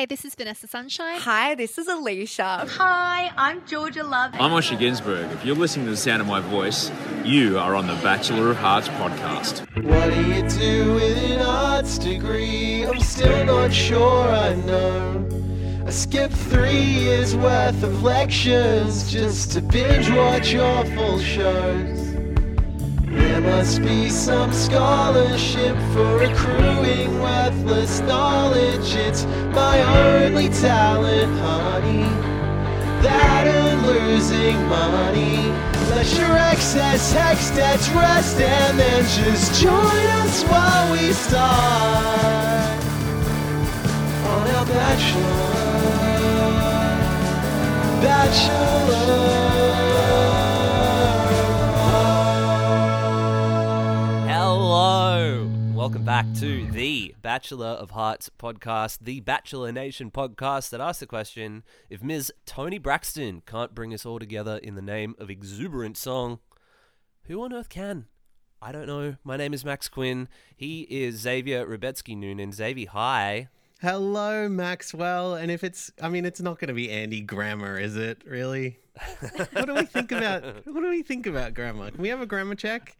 Hi, this is Vanessa Sunshine. Hi, this is Alicia. Hi, I'm Georgia Love. I'm Osher Günsberg. If you're listening to the sound of my voice, you are on the Bachelor of Hearts podcast. What do you do with an arts degree? I'm still not sure I know. I skipped three years worth of lectures just to binge watch your full shows. There must be some scholarship for accruing worthless knowledge. It's my only talent, honey. That and losing money. Let your excess hex debts rest and then just join us while we start on our bachelor. Bachelor. Welcome back to the Bachelor of Hearts podcast, the Bachelor Nation podcast that asks the question if Ms. Toni Braxton can't bring us all together in the name of exuberant song, who on earth can? I don't know. My name is Max Quinn. He is Xavier Rubetsky Noonan. Xavier, hi. Hello, Maxwell. And if it's, I mean, it's not going to be Andy Grammer, is it? Really? what do we think about? What do we think about grammar? Can we have a grammar check?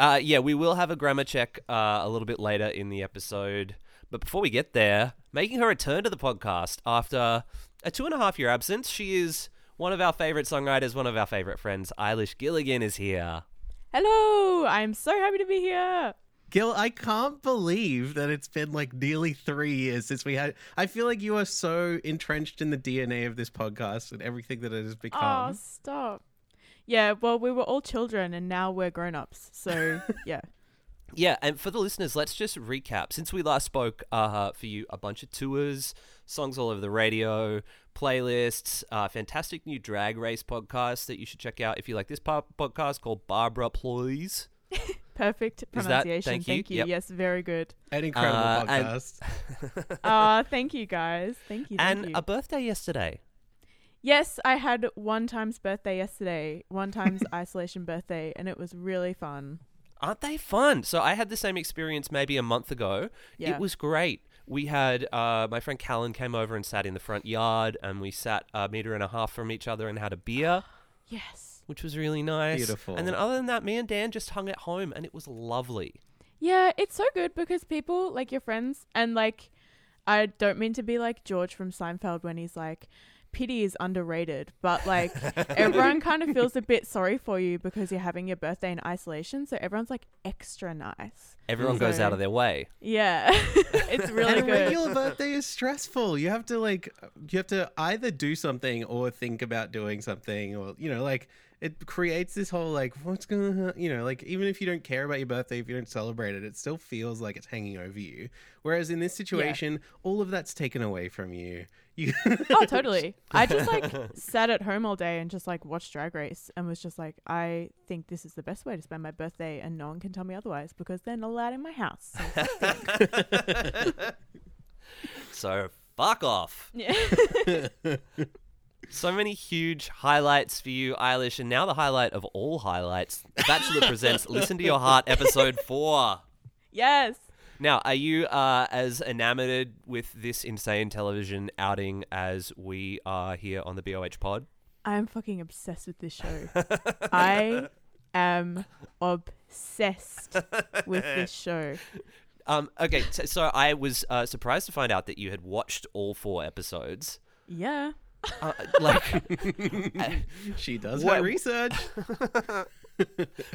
Uh, yeah, we will have a grammar check uh, a little bit later in the episode. But before we get there, making her return to the podcast after a two and a half year absence, she is one of our favorite songwriters, one of our favorite friends. Eilish Gilligan is here. Hello, I'm so happy to be here. Gil, I can't believe that it's been like nearly three years since we had. I feel like you are so entrenched in the DNA of this podcast and everything that it has become. Oh, become. stop. Yeah, well, we were all children and now we're grown ups. So, yeah. Yeah, and for the listeners, let's just recap. Since we last spoke uh, for you, a bunch of tours, songs all over the radio, playlists, uh, fantastic new drag race podcast that you should check out if you like this po- podcast called Barbara Please. Perfect Is that- pronunciation. thank you? Yep. Yes, very good. An incredible Uh, and- podcast. Ah, thank you guys. Thank you. Thank and you. a birthday yesterday. Yes, I had one time's birthday yesterday, one time's isolation birthday, and it was really fun. Aren't they fun? So I had the same experience maybe a month ago. Yeah. It was great. We had uh, my friend Callan came over and sat in the front yard, and we sat a meter and a half from each other and had a beer, Yes. which was really nice. Beautiful. And then other than that, me and Dan just hung at home, and it was lovely. Yeah, it's so good because people, like your friends, and like, I don't mean to be like George from Seinfeld when he's like, pity is underrated, but like, everyone kind of feels a bit sorry for you because you're having your birthday in isolation. So everyone's like extra nice. Everyone goes out of their way. Yeah, it's really and a good. regular birthday is stressful. You have to like, you have to either do something or think about doing something, or you know, like it creates this whole like, what's gonna, you know, like even if you don't care about your birthday, if you don't celebrate it, it still feels like it's hanging over you. Whereas in this situation, all of that's taken away from you. You, oh, totally. I just like sat at home all day and just like watched Drag Race and was just like, I think this is the best way to spend my birthday, and no one can tell me otherwise because they're not allowed in my house. So, So fuck off. yeah. So many huge highlights for you, Eilish, and now the highlight of all highlights. Bachelor presents Listen to Your Heart, episode four. yes. Now, are you uh, as enamored with this insane television outing as we are here on the BOH pod? I'm fucking obsessed with this show. I am obsessed with this show. Um, okay, so, so I was uh, surprised to find out that you had watched all four episodes. Yeah. Uh, like, she does What- her research.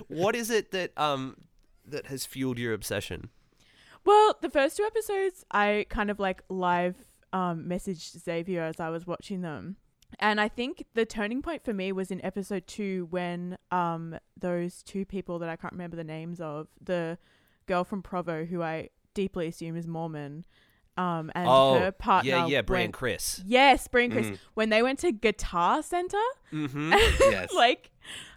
what is it that um that has fueled your obsession? Well, the first two episodes, I kind of like live um, messaged Xavier as I was watching them. And I think the turning point for me was in episode two when um, those two people that I can't remember the names of, the girl from Provo, who I deeply assume is Mormon, um, and oh, her partner. yeah, yeah, went- Chris. Yes, Brian Chris. Mhm. When they went to Guitar Center, Mm-hmm. yes. like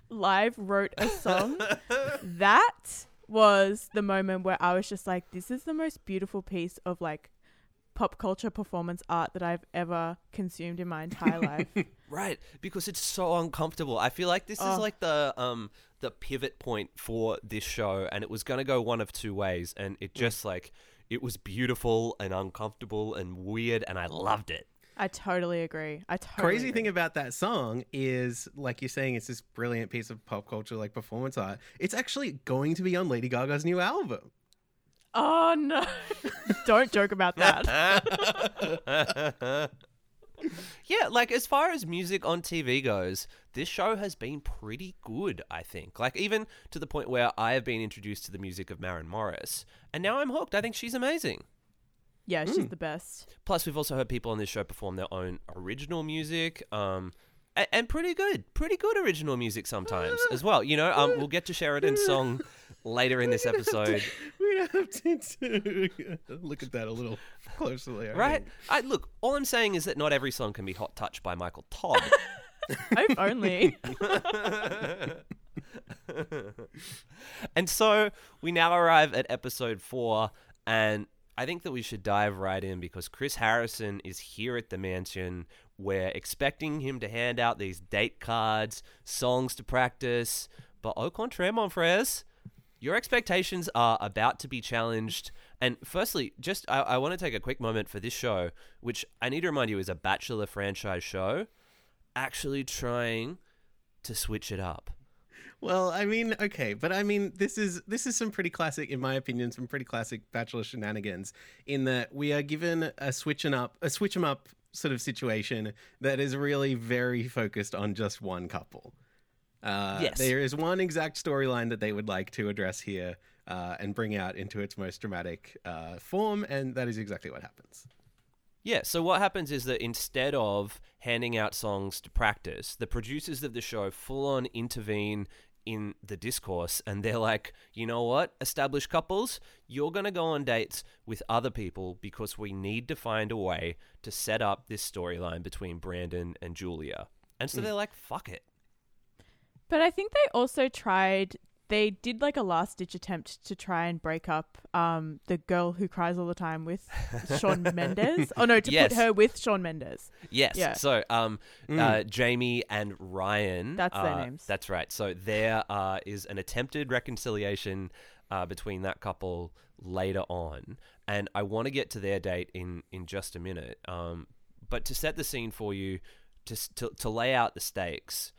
live wrote a song. that was the moment where I was just like, this is the most beautiful piece of like pop culture performance art that I've ever consumed in my entire life. Right, because it's so uncomfortable. I feel like this is Oh. like the um the pivot point for this show, and it was gonna go one of two ways, and it just like It was beautiful and uncomfortable and weird, and I loved it. I totally agree. I totally Crazy agree. thing about that song is, like you're saying, it's this brilliant piece of pop culture, like performance art. It's actually going to be on Lady Gaga's new album. Oh no! Don't joke about that. yeah, like as far as music on TV goes, this show has been pretty good, I think. Like even to the point where I have been introduced to the music of Maren Morris, and now I'm hooked. I think she's amazing. Yeah, she's the best. Plus, we've also heard people on this show perform their own original music, um, and, and pretty good, pretty good original music sometimes as well. You know, um, we'll get to Sheridan's song later in this episode, We have to, to look at that a little closely. I right? I, look, all I'm saying is that not every song can be hot touched by Michael Todd. Hope only. and so we now arrive at episode four, and I think that we should dive right in because Chris Harrison is here at the mansion. We're expecting him to hand out these date cards, songs to practice, but au contraire, mon frères, your expectations are about to be challenged. And firstly, just I, I want to take a quick moment for this show, which I need to remind you is a Bachelor franchise show, actually trying to switch it up. Well, I mean, okay, but I mean, this is this is some pretty classic, in my opinion, some pretty classic Bachelor shenanigans. In that we are given a switching up, a switch 'em up sort of situation that is really very focused on just one couple. Uh, Yes. there is one exact storyline that they would like to address here uh, and bring out into its most dramatic uh, form, and that is exactly what happens. Yeah, so what happens is that instead of handing out songs to practice, the producers of the show full on intervene in the discourse and they're like, you know what, established couples, you're going to go on dates with other people because we need to find a way to set up this storyline between Brandon and Julia. And so mm. they're like, fuck it. But I think they also tried. They did like a last ditch attempt to try and break up um, the girl who cries all the time with Shawn Mendes. Oh no, to Yes. put her with Shawn Mendes. Yes. Yeah. So, um, uh, Jamie and Ryan. That's their uh, names. That's right. So there uh, is an attempted reconciliation uh, between that couple later on, and I want to get to their date in in just a minute. Um, but to set the scene for you, to to, to lay out the stakes,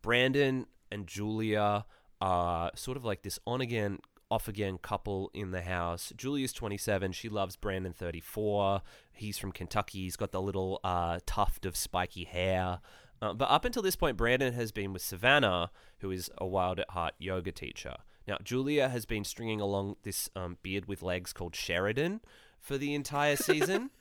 Brandon and Julia are sort of like this on again, off again couple in the house. Julia's 27. She loves Brandon 34. He's from Kentucky. He's got the little uh, tuft of spiky hair. Uh, but up until this point, Brandon has been with Savannah, who is a wild at heart yoga teacher. Now, Julia has been stringing along this um, beard with legs called Sheridan for the entire season.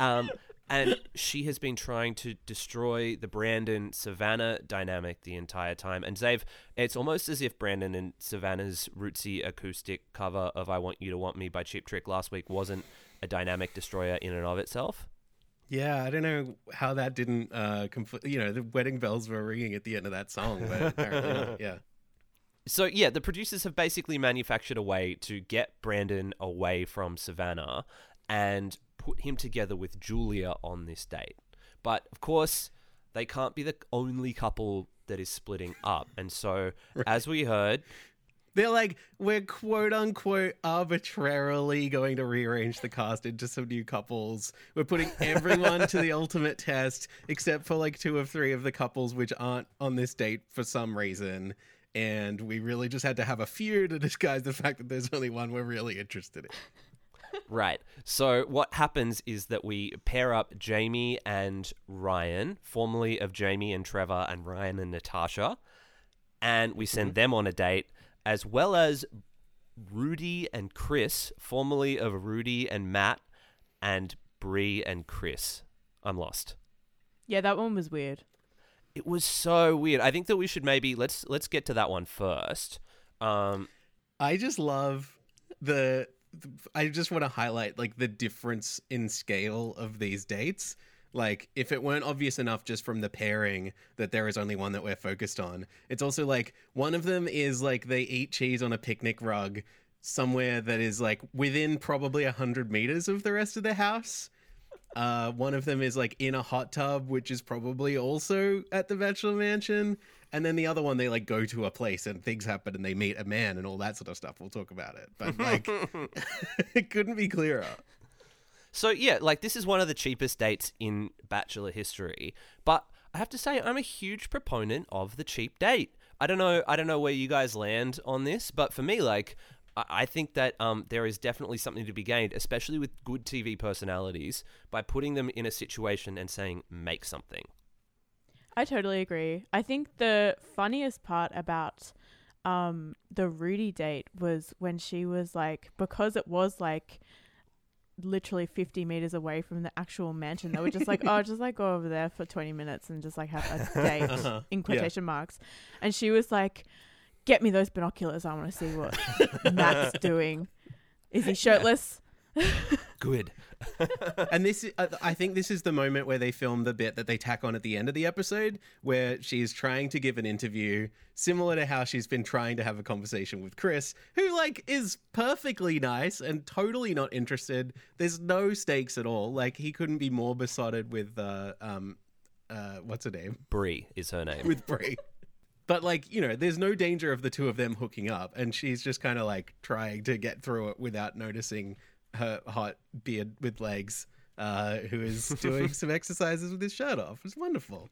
Um, and she has been trying to destroy the Brandon Savannah dynamic the entire time. And Zave, it's almost as if Brandon and Savannah's rootsy acoustic cover of "I Want You to Want Me" by Cheap Trick last week wasn't a dynamic destroyer in and of itself. Yeah, I don't know how that didn't uh. You know, the wedding bells were ringing at the end of that song, but apparently not. Yeah. So yeah, the producers have basically manufactured a way to get Brandon away from Savannah and put him together with Julia on this date. But of course, they can't be the only couple that is splitting up. And so, as we heard, They're like, we're quote unquote arbitrarily going to rearrange the cast into some new couples. We're putting everyone to the ultimate test, except for like two or three of the couples which aren't on this date for some reason. And we really just had to have a few to disguise the fact that there's only one we're really interested in. Right. So what happens is that we pair up Jamie and Ryan, formerly of Jamie and Trevor and Ryan and Natasha, and we send them on a date, as well as Rudy and Chris, formerly of Rudy and Matt, and Bree and Chris. I'm lost. Yeah, that one was weird. It was so weird. I think that we should maybe let's let's get to that one first. Um, I just love the. I just want to highlight like the difference in scale of these dates. Like, if it weren't obvious enough just from the pairing that there is only one that we're focused on, it's also like one of them is like they eat cheese on a picnic rug somewhere that is like within probably a hundred meters of the rest of the house. Uh, one of them is like in a hot tub, which is probably also at the Bachelor Mansion, And then the other one, they like go to a place and things happen and they meet a man and all that sort of stuff. We'll talk about it. But like, it couldn't be clearer. So yeah, like this is one of the cheapest dates in Bachelor history. But I have to say, I'm a huge proponent of the cheap date. I don't know, I don't know where you guys land on this, but for me, like, I think that um, there is definitely something to be gained, especially with good TV personalities, by putting them in a situation and saying, "Make something." I totally agree. I think the funniest part about um the Rudy date was when she was like because it was like literally 50 meters away from the actual mansion they were just like oh just like go over there for 20 minutes and just like have a date Uh-huh. in Yeah. quotation marks and she was like get me those binoculars i want to see what matt's doing is he shirtless Good. and this is- I- i think this is the moment where they film the bit that they tack on at the end of the episode where she's trying to give an interview similar to how she's been trying to have a conversation with chris who like is perfectly nice and totally not interested there's no stakes at all like he couldn't be more besotted with uh um uh what's her name Brie is her name. with Brie. But like, you know, there's no danger of the two of them hooking up and she's just kind of like trying to get through it without noticing her hot beard with legs uh who is doing some exercises with his shirt off. It's wonderful.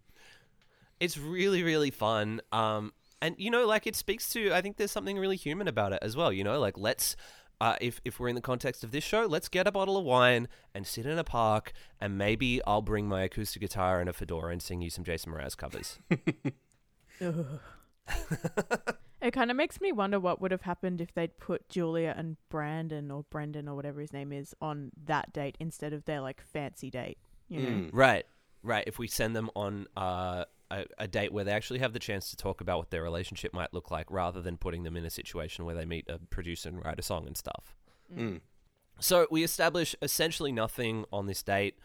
it's really really fun um and you know like it speaks to i think there's something really human about it as well you know like let's uh, if, if we're in the context of this show, let's get a bottle of wine and sit in a park, and maybe I'll bring my acoustic guitar and a fedora and sing you some Jason Mraz covers. It kind of makes me wonder what would have happened if they'd put Julia and Brandon or Brendan or whatever his name is on that date instead of their like fancy date. You know, Mm. right, right. If we send them on uh, a, a date where they actually have the chance to talk about what their relationship might look like, rather than putting them in a situation where they meet a producer and write a song and stuff. Mm. So we establish essentially nothing on this date,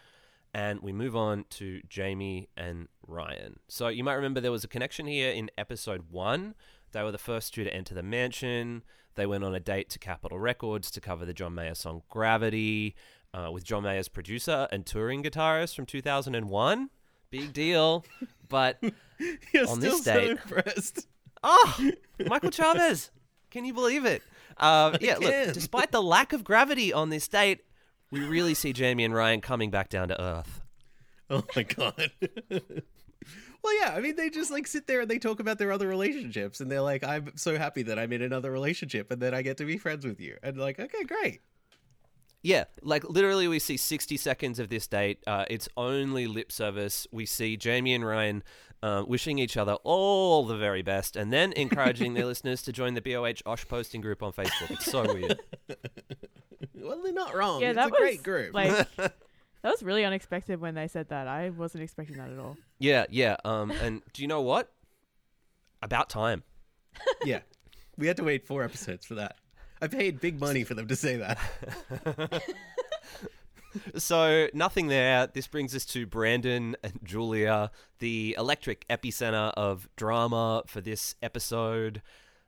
and we move on to Jamie and Ryan. So you might remember there was a connection here in episode one. They were the first two to enter the mansion. They went on a date to Capitol Records to cover the John Mayer song Gravity uh, with John Mayer's producer and touring guitarist from 2001. Big deal. But, You're On still this so date- impressed. oh, Michael Chaves. Can you believe it? Uh, yeah, look, despite the lack of gravity on this date, we really see Jamie and Ryan coming back down to earth. Oh my god. well, yeah, I mean, they just like sit there and they talk about their other relationships, and they're like, "I'm so happy that I'm in another relationship, and then I get to be friends with you." And like, okay, great. Yeah, like literally, we see 60 seconds of this date. Uh, it's only lip service. We see Jamie and Ryan uh, wishing each other all the very best and then encouraging their listeners to join the BOH Osh posting group on Facebook. It's so weird. Well, they're not wrong. yeah, it's that a was great group. like that was really unexpected when they said that. I wasn't expecting that at all. Yeah, yeah. Um, and do you know what? About time. yeah, we had to wait four episodes for that. I paid big money for them to say that. So nothing there. This brings us to Brandon and Julia, the electric epicenter of drama for this episode.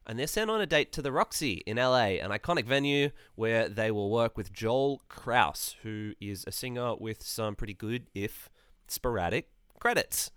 And they're sent on a date to the Roxy in LA, an iconic venue where they will work with Joel Crouse, who is a singer with some pretty good, if sporadic, credits.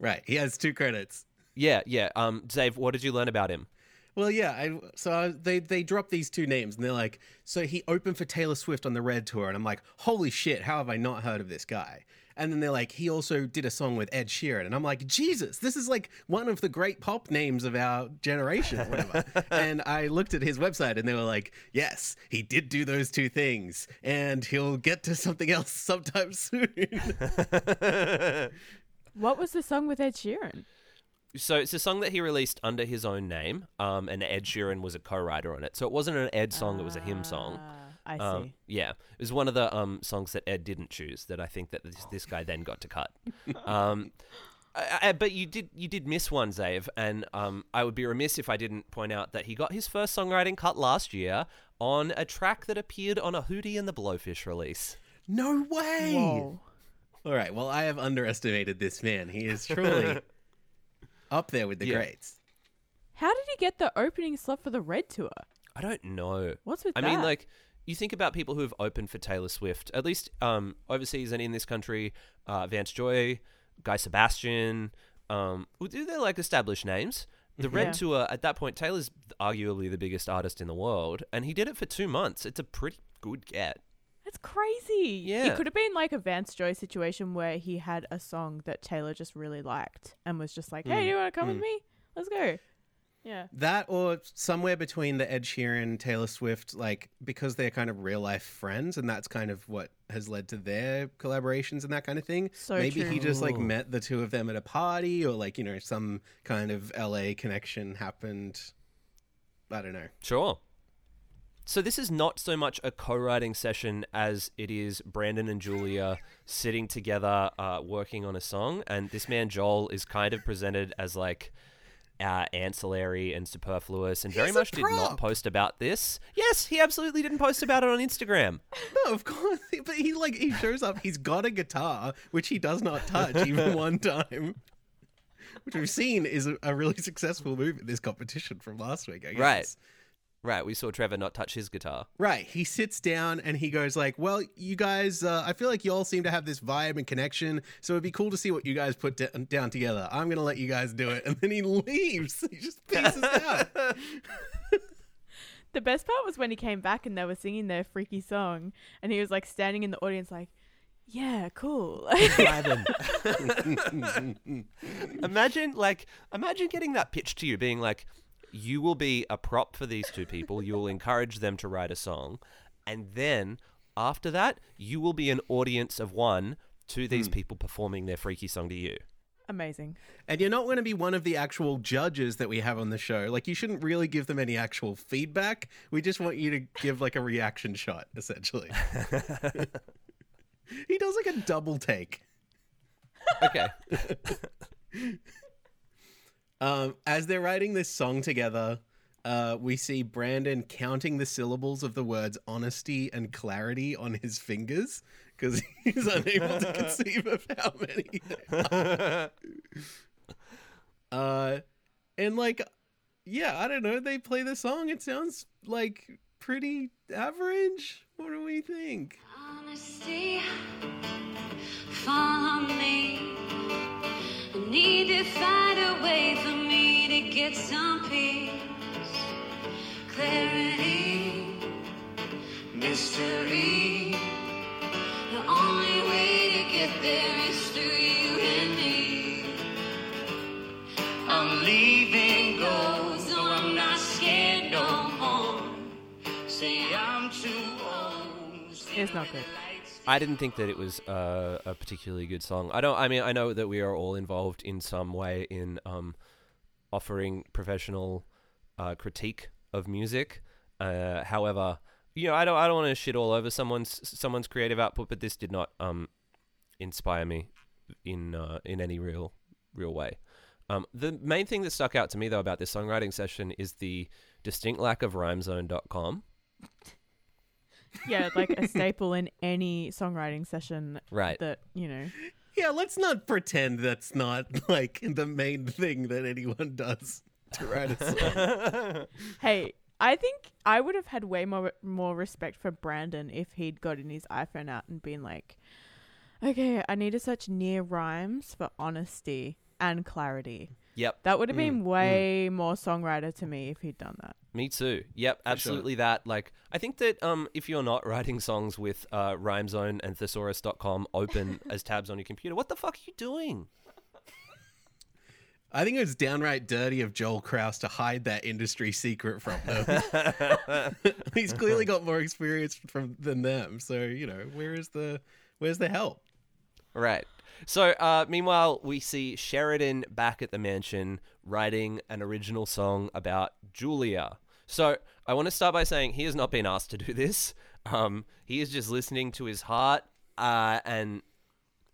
Right, he has two credits. Yeah, yeah. Um, Dave, what did you learn about him? Well, yeah. I, so I, they they drop these two names, and they're like, so he opened for Taylor Swift on the Red Tour, and I'm like, holy shit, how have I not heard of this guy? And then they're like, he also did a song with Ed Sheeran, and I'm like, Jesus, this is like one of the great pop names of our generation, or whatever. and I looked at his website, and they were like, yes, he did do those two things, and he'll get to something else sometime soon. What was the song with Ed Sheeran? So it's a song that he released under his own name, um, and Ed Sheeran was a co-writer on it. So it wasn't an Ed song; it was a him song. I see. Um, yeah, it was one of the um, songs that Ed didn't choose that I think that this, this guy then got to cut. Um, I, I, but you did you did miss one, Zave, and um, I would be remiss if I didn't point out that he got his first songwriting cut last year on a track that appeared on a Hootie and the Blowfish release. no way. Whoa. All right. Well, I have underestimated this man. He is truly up there with the Yeah. greats. How did he get the opening slot for the Red Tour? I don't know. What's with I that? mean, like you think about people who have opened for Taylor Swift, at least um, overseas and in this country, uh, Vance Joy, Guy Sebastian, um, they're like established names. The Red Yeah. Tour at that point, Taylor's arguably the biggest artist in the world, and he did it for two months. It's a pretty good get. That's crazy. Yeah. It could have been like a Vance Joy situation where he had a song that Taylor just really liked and was just like, hey, Mm, you want to come mm. with me? Let's go. Yeah. That or somewhere between the Ed Sheeran, Taylor Swift, like because they're kind of real life friends, and that's kind of what has led to their collaborations and that kind of thing. So Maybe true. he just like met the two of them at a party, or like you know some kind of LA connection happened. I don't know. Sure. So this is not so much a co-writing session as it is Brandon and Julia sitting together, uh, working on a song, and this man Joel is kind of presented as like uh, ancillary and superfluous, and very He's a much did not post about this. Yes, he absolutely didn't post about it on Instagram. No, of course, but he like he shows up. He's got a guitar which he does not touch even one time. Which we've seen is a, a really successful move in this competition from last week. I guess. Right. Right, we saw Trevor not touch his guitar. Right. He sits down and he goes like, "Well, you guys, uh, I feel like you all seem to have this vibe and connection, so it'd be cool to see what you guys put d- down together. I'm gonna let you guys do it." And then he leaves. He just pieces out. The best part was when he came back and they were singing their freaky song and he was like standing in the audience like, yeah, cool. imagine like imagine getting that pitch to you being like you will be a prop for these two people you will encourage them to write a song and then after that you will be an audience of one to these hmm. people performing their freaky song to you Amazing. And you're not going to be one of the actual judges that we have on the show. Like, you shouldn't really give them any actual feedback. We just want you to give like a reaction shot, essentially. he does like a double take. okay Um, as they're writing this song together, uh, we see Brandon counting the syllables of the words honesty and clarity on his fingers because he's unable to conceive of how many. uh, and like, yeah, I don't know. They play the song. It sounds like pretty average. What do we think? Honesty, follow me. Need to find a way for me to get some peace. Clarity, mystery. The only way to get there is through you and me. I'm leaving go, so I'm not scared no more. Say I'm too old. It's not good. I didn't think that it was uh, a particularly good song. I don't i mean i know that we are all involved in some way in um, offering professional uh, critique of music. Uh, however you know i don't i don't want to shit all over someone's someone's creative output but this did not um inspire me in uh, in any real real way. Um, the main thing that stuck out to me though about this songwriting session is the distinct lack of rhymezone.com Yeah, like a staple in any songwriting session right that, you know. Yeah, let's not pretend that's not like the main thing that anyone does to write a song. Hey, I think I would have had way more more respect for Brandon if he'd gotten his iPhone out and been like, "Okay, I need to search near rhymes for honesty and clarity." Yep That would have been way more songwriter to me if he'd done that. Me too. Yep, absolutely that. Like, I think that um, if you're not writing songs with uh, RhymeZone and Thesaurus.com open as tabs on your computer, what the fuck are you doing? I think it was downright dirty of Joel Crouse to hide that industry secret from them. He's clearly got more experience from than them. So, you know, where is the where's the help? Right. So, uh, meanwhile, we see Sheridan back at the mansion writing an original song about Julia. So, I want to start by saying he has not been asked to do this. Um, he is just listening to his heart uh, and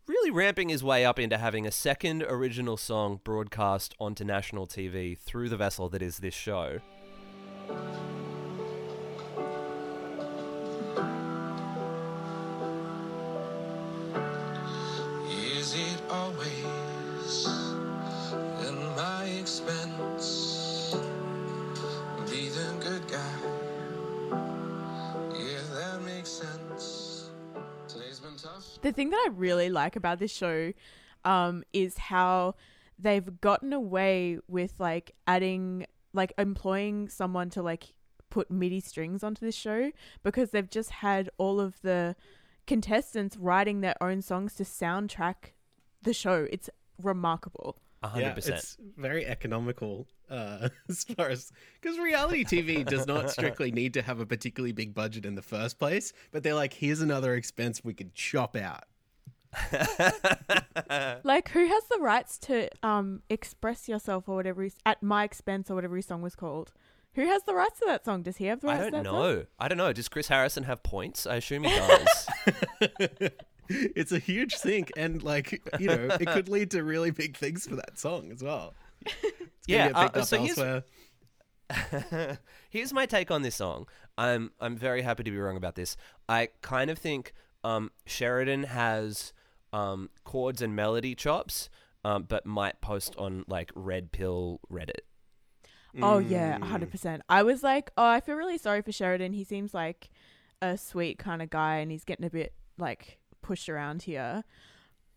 really ramping his way up into having a second original song broadcast onto national TV through the vessel that is this show. The thing that I really like about this show um, is how they've gotten away with like adding like employing someone to like put MIDI strings onto this show because they've just had all of the contestants writing their own songs to soundtrack the show. It's remarkable. A hundred Yeah, percent. it's very economical uh, as far as because reality TV does not strictly need to have a particularly big budget in the first place, but they're like, here's another expense we could chop out. Like, who has the rights to um express yourself or whatever his, at my expense or whatever his song was called? Who has the rights to that song? Does he have the rights? I don't to that song? know. I don't know. Does Chris Harrison have points? I assume he does. it's a huge sync, and like you know, it could lead to really big things for that song as well. It's Yeah, get uh, up so here's- elsewhere. Here's my take on this song. I'm I'm very happy to be wrong about this. I kind of think um, Sheridan has um, chords and melody chops, um, but might post on like Red Pill Reddit. Oh yeah, Mm. hundred percent. I was like, oh, I feel really sorry for Sheridan. He seems like a sweet kind of guy, and he's getting a bit like pushed around here.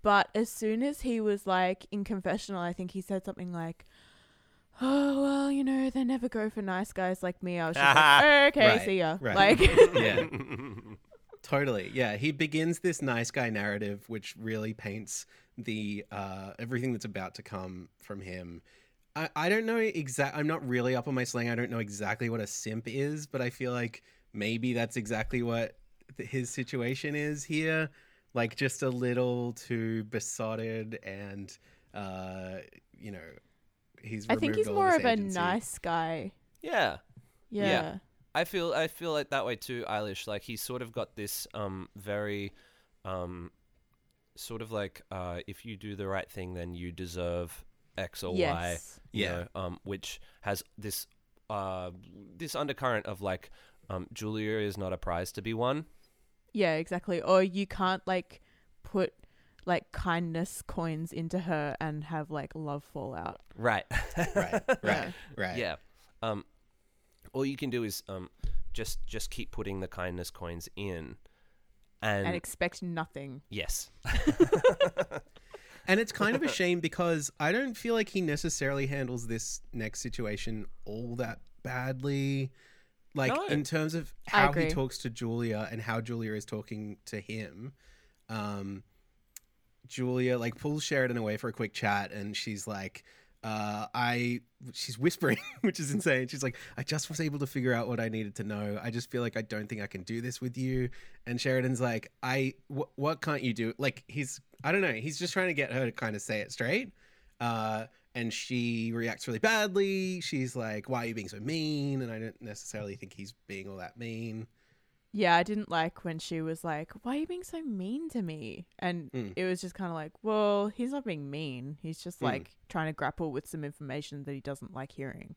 But as soon as he was like in confessional, I think he said something like, "Oh well, you know, they never go for nice guys like me." I was just like, "Oh, "Okay, Right, see ya." right. Like, yeah, totally. Yeah, he begins this nice guy narrative, which really paints the uh, everything that's about to come from him. I, I don't know exact. I'm not really up on my slang. I don't know exactly what a simp is, but I feel like maybe that's exactly what th- his situation is here. Like just a little too besotted, and uh, you know, he's. I think he's more his of a nice guy. Yeah. Yeah. Yeah. I feel I feel like that way too, Eilish. Like he's sort of got this um very um sort of like uh if you do the right thing then you deserve X or Y. Yes. you Yeah. know, um which has this uh this undercurrent of like um Julia is not a prize to be won. Yeah, exactly. Or you can't like put like kindness coins into her and have like love fall out. Right. Right, right, right. Yeah. Um, all you can do is um, just just keep putting the kindness coins in, and, and expect nothing. yes, And it's kind of a shame because I don't feel like he necessarily handles this next situation all that badly. Like No. in terms of how he talks to Julia and how Julia is talking to him. Um, Julia like pulls Sheridan away for a quick chat, and she's like, uh, "I," she's whispering, which is insane. She's like, "I just was able to figure out what I needed to know. I just feel like I don't think I can do this with you." And Sheridan's like, "I, wh- what can't you do?" Like he's, I don't know. He's just trying to get her to kind of say it straight. Uh, and she reacts really badly. She's like, "Why are you being so mean?" And I don't necessarily think he's being all that mean. Yeah, I didn't like when she was like, "Why are you being so mean to me?" And Mm. it was just kind of like, "Well, he's not being mean. He's just Mm. like trying to grapple with some information that he doesn't like hearing."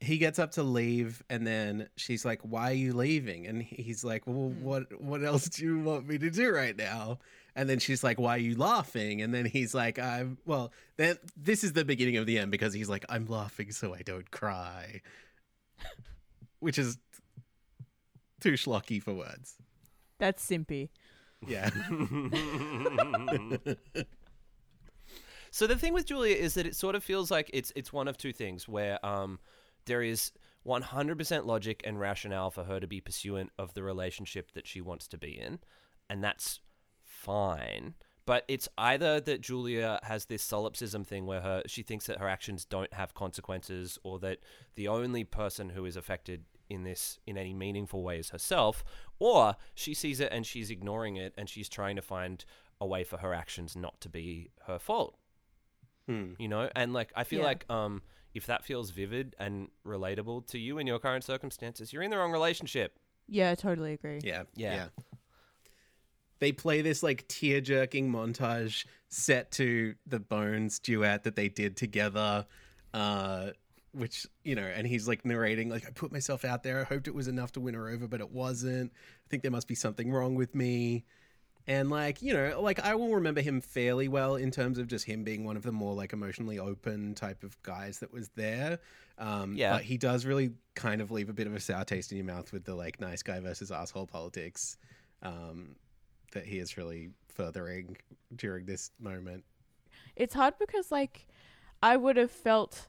he gets up to leave and then she's like why are you leaving and he's like well Hmm. what what else do you want me to do right now and then she's like why are you laughing? And then he's like i'm well then this is the beginning of the end because he's like i'm laughing so i don't cry. Which is too schlocky for words. That's simpy. yeah. So the thing with Julia is that it sort of feels like it's it's one of two things where um there is 100% logic and rationale for her to be pursuant of the relationship that she wants to be in. And that's fine but it's either that Julia has this solipsism thing where her she thinks that her actions don't have consequences or that the only person who is affected in this in any meaningful way is herself or she sees it and she's ignoring it and she's trying to find a way for her actions not to be her fault Hmm. you know and like i feel Yeah. like um if that feels vivid and relatable to you in your current circumstances you're in the wrong relationship Yeah, I totally agree. Yeah, Yeah. yeah. They play this like tear jerking montage set to the Bones duet that they did together, uh, which you know, and he's like narrating like I put myself out there. I hoped it was enough to win her over, but it wasn't. I think there must be something wrong with me. And like you know, like I will remember him fairly well in terms of just him being one of the more like emotionally open type of guys that was there. Um, Yeah. but he does really kind of leave a bit of a sour taste in your mouth with the like nice guy versus asshole politics um, that he is really furthering during this moment. it's hard because like I would have felt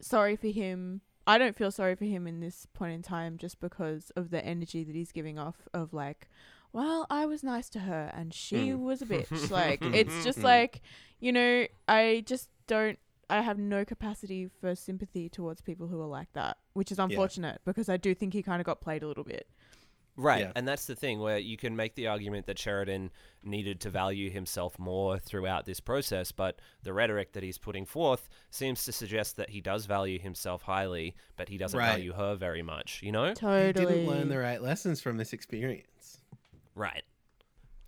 sorry for him. I don't feel sorry for him in this point in time just because of the energy that he's giving off of like, well, I was nice to her and she mm. was a bitch. like it's just mm. like, you know, I just don't I have no capacity for sympathy towards people who are like that, which is unfortunate because I do think he kind of got played a little bit. Right. Yeah. And that's the thing where you can make the argument that Sheridan needed to value himself more throughout this process, but the rhetoric that he's putting forth seems to suggest that he does value himself highly, but he doesn't Right. value her very much, you know? Totally. He didn't learn the right lessons from this experience. Right.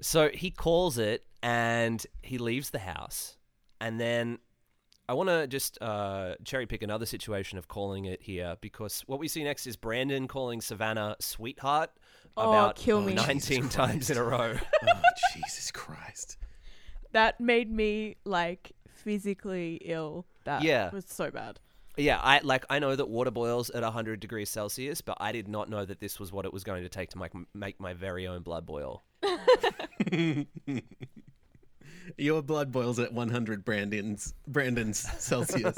So he calls it and he leaves the house. And then I want to just uh, cherry pick another situation of calling it here because what we see next is Brandon calling Savannah sweetheart Oh, about kill me. 19 times in a row. Oh, Jesus Christ. That made me like physically ill. That Yeah. was so bad. Yeah, I like I know that water boils at 100 degrees Celsius, but I did not know that this was what it was going to take to make make my very own blood boil. Your blood boils at 100 Brandon's Brandon's Celsius.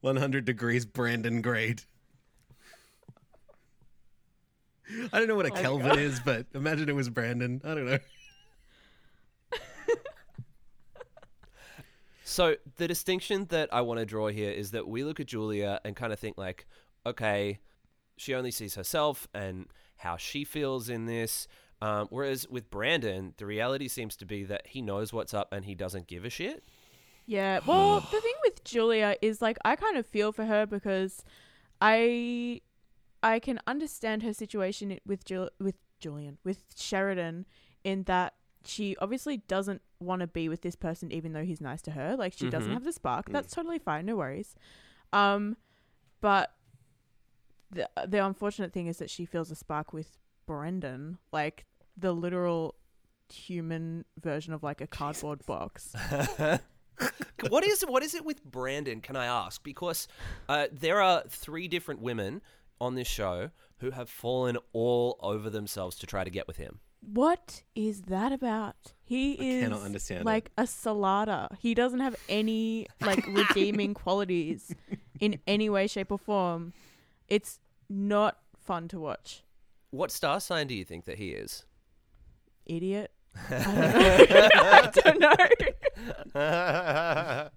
100 degrees Brandon grade. I don't know what a Kelvin is, but imagine it was Brandon. I don't know. So the distinction that I want to draw here is that we look at Julia and kind of think like, okay, she only sees herself and how she feels in this. Um, whereas with Brandon, the reality seems to be that he knows what's up and he doesn't give a shit. Yeah. Well, the thing with Julia is like I kind of feel for her because I I can understand her situation with Jul- with Julian with Sheridan in that she obviously doesn't want to be with this person even though he's nice to her. Like she doesn't Mhm. have the spark. That's totally fine. No worries. Um, but the the unfortunate thing is that she feels a spark with Brendan, like the literal human version of like a cardboard box. what is what is it with Brandon? Can I ask? Because uh, there are three different women on this show who have fallen all over themselves to try to get with him. What is that about? He is cannot understand it. like a salada. He doesn't have any like redeeming qualities in any way, shape, or form. It's not fun to watch. What star sign do you think that he is? Idiot. I don't know. I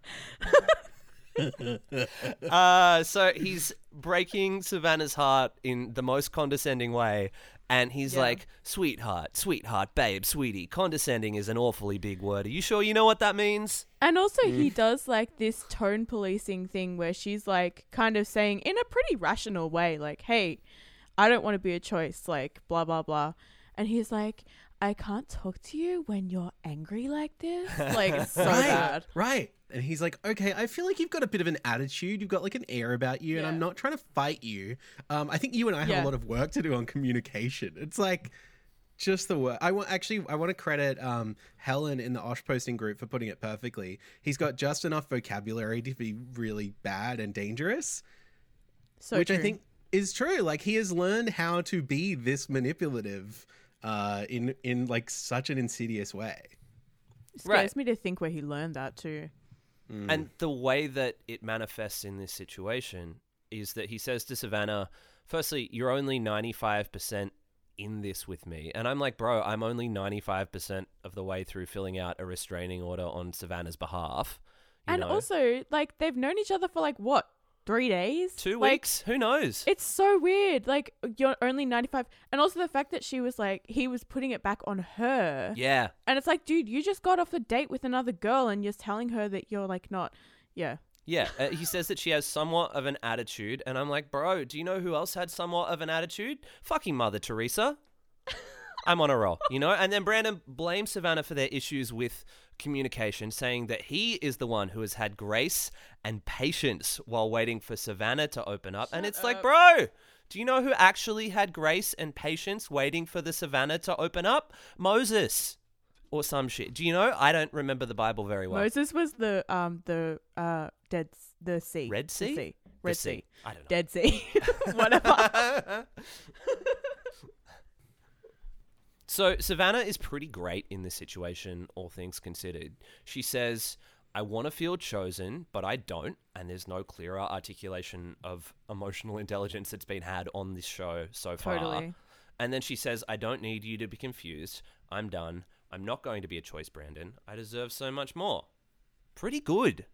don't know. uh, so he's breaking Savannah's heart in the most condescending way. And he's Yeah. like, sweetheart, sweetheart, babe, sweetie. Condescending is an awfully big word. Are you sure you know what that means? And also, he mm. does like this tone policing thing where she's like kind of saying in a pretty rational way, like, hey, I don't want to be a choice, like, blah, blah, blah. And he's like, I can't talk to you when you're angry like this. Like, it's so right, bad. right. And he's like, okay, I feel like you've got a bit of an attitude. You've got like an air about you, and I'm not trying to fight you. Um, I think you and I have Yeah. a lot of work to do on communication. It's like just the work. I want actually, I want to credit um, Helen in the Osh posting group for putting it perfectly. He's got just enough vocabulary to be really bad and dangerous, So which I think is true. Like he has learned how to be this manipulative uh, in in like such an insidious way. scares Right. me to think where he learned that too. Mm. And the way that it manifests in this situation is that he says to Savannah, firstly, you're only 95% in this with me. And I'm like, bro, I'm only 95% of the way through filling out a restraining order on Savannah's behalf. you And know? also, like, they've known each other for like what? Three days? two Like, weeks? Who knows? It's so weird. Like you're only 95 and also the fact that she was like he was putting it back on her. yeah. And it's like, dude, you just got off a date with another girl and you're telling her that you're like not yeah. Yeah, uh, he says that she has somewhat of an attitude, and I'm like, bro, do you know who else had somewhat of an attitude? Fucking Mother Teresa. I'm on a roll, you know? And then Brandon blames Savannah for their issues with communication, saying that he is the one who has had grace and patience while waiting for Savannah to open up. and it's like, bro, do you know who actually had grace and patience waiting for the Savannah to open up? Moses. Or some shit. Do you know? I don't remember the Bible very well. Moses was the um the uh dead the sea. Red The Sea? sea. The Red sea. sea. I don't know. Dead sea. Whatever. So Savannah is pretty great in this situation, all things considered. She says, I want to feel chosen, but I don't. And there's no clearer articulation of emotional intelligence that's been had on this show so far. Totally. And then she says, I don't need you to be confused. I'm done. I'm not going to be a choice, Brandon. I deserve so much more. Pretty good.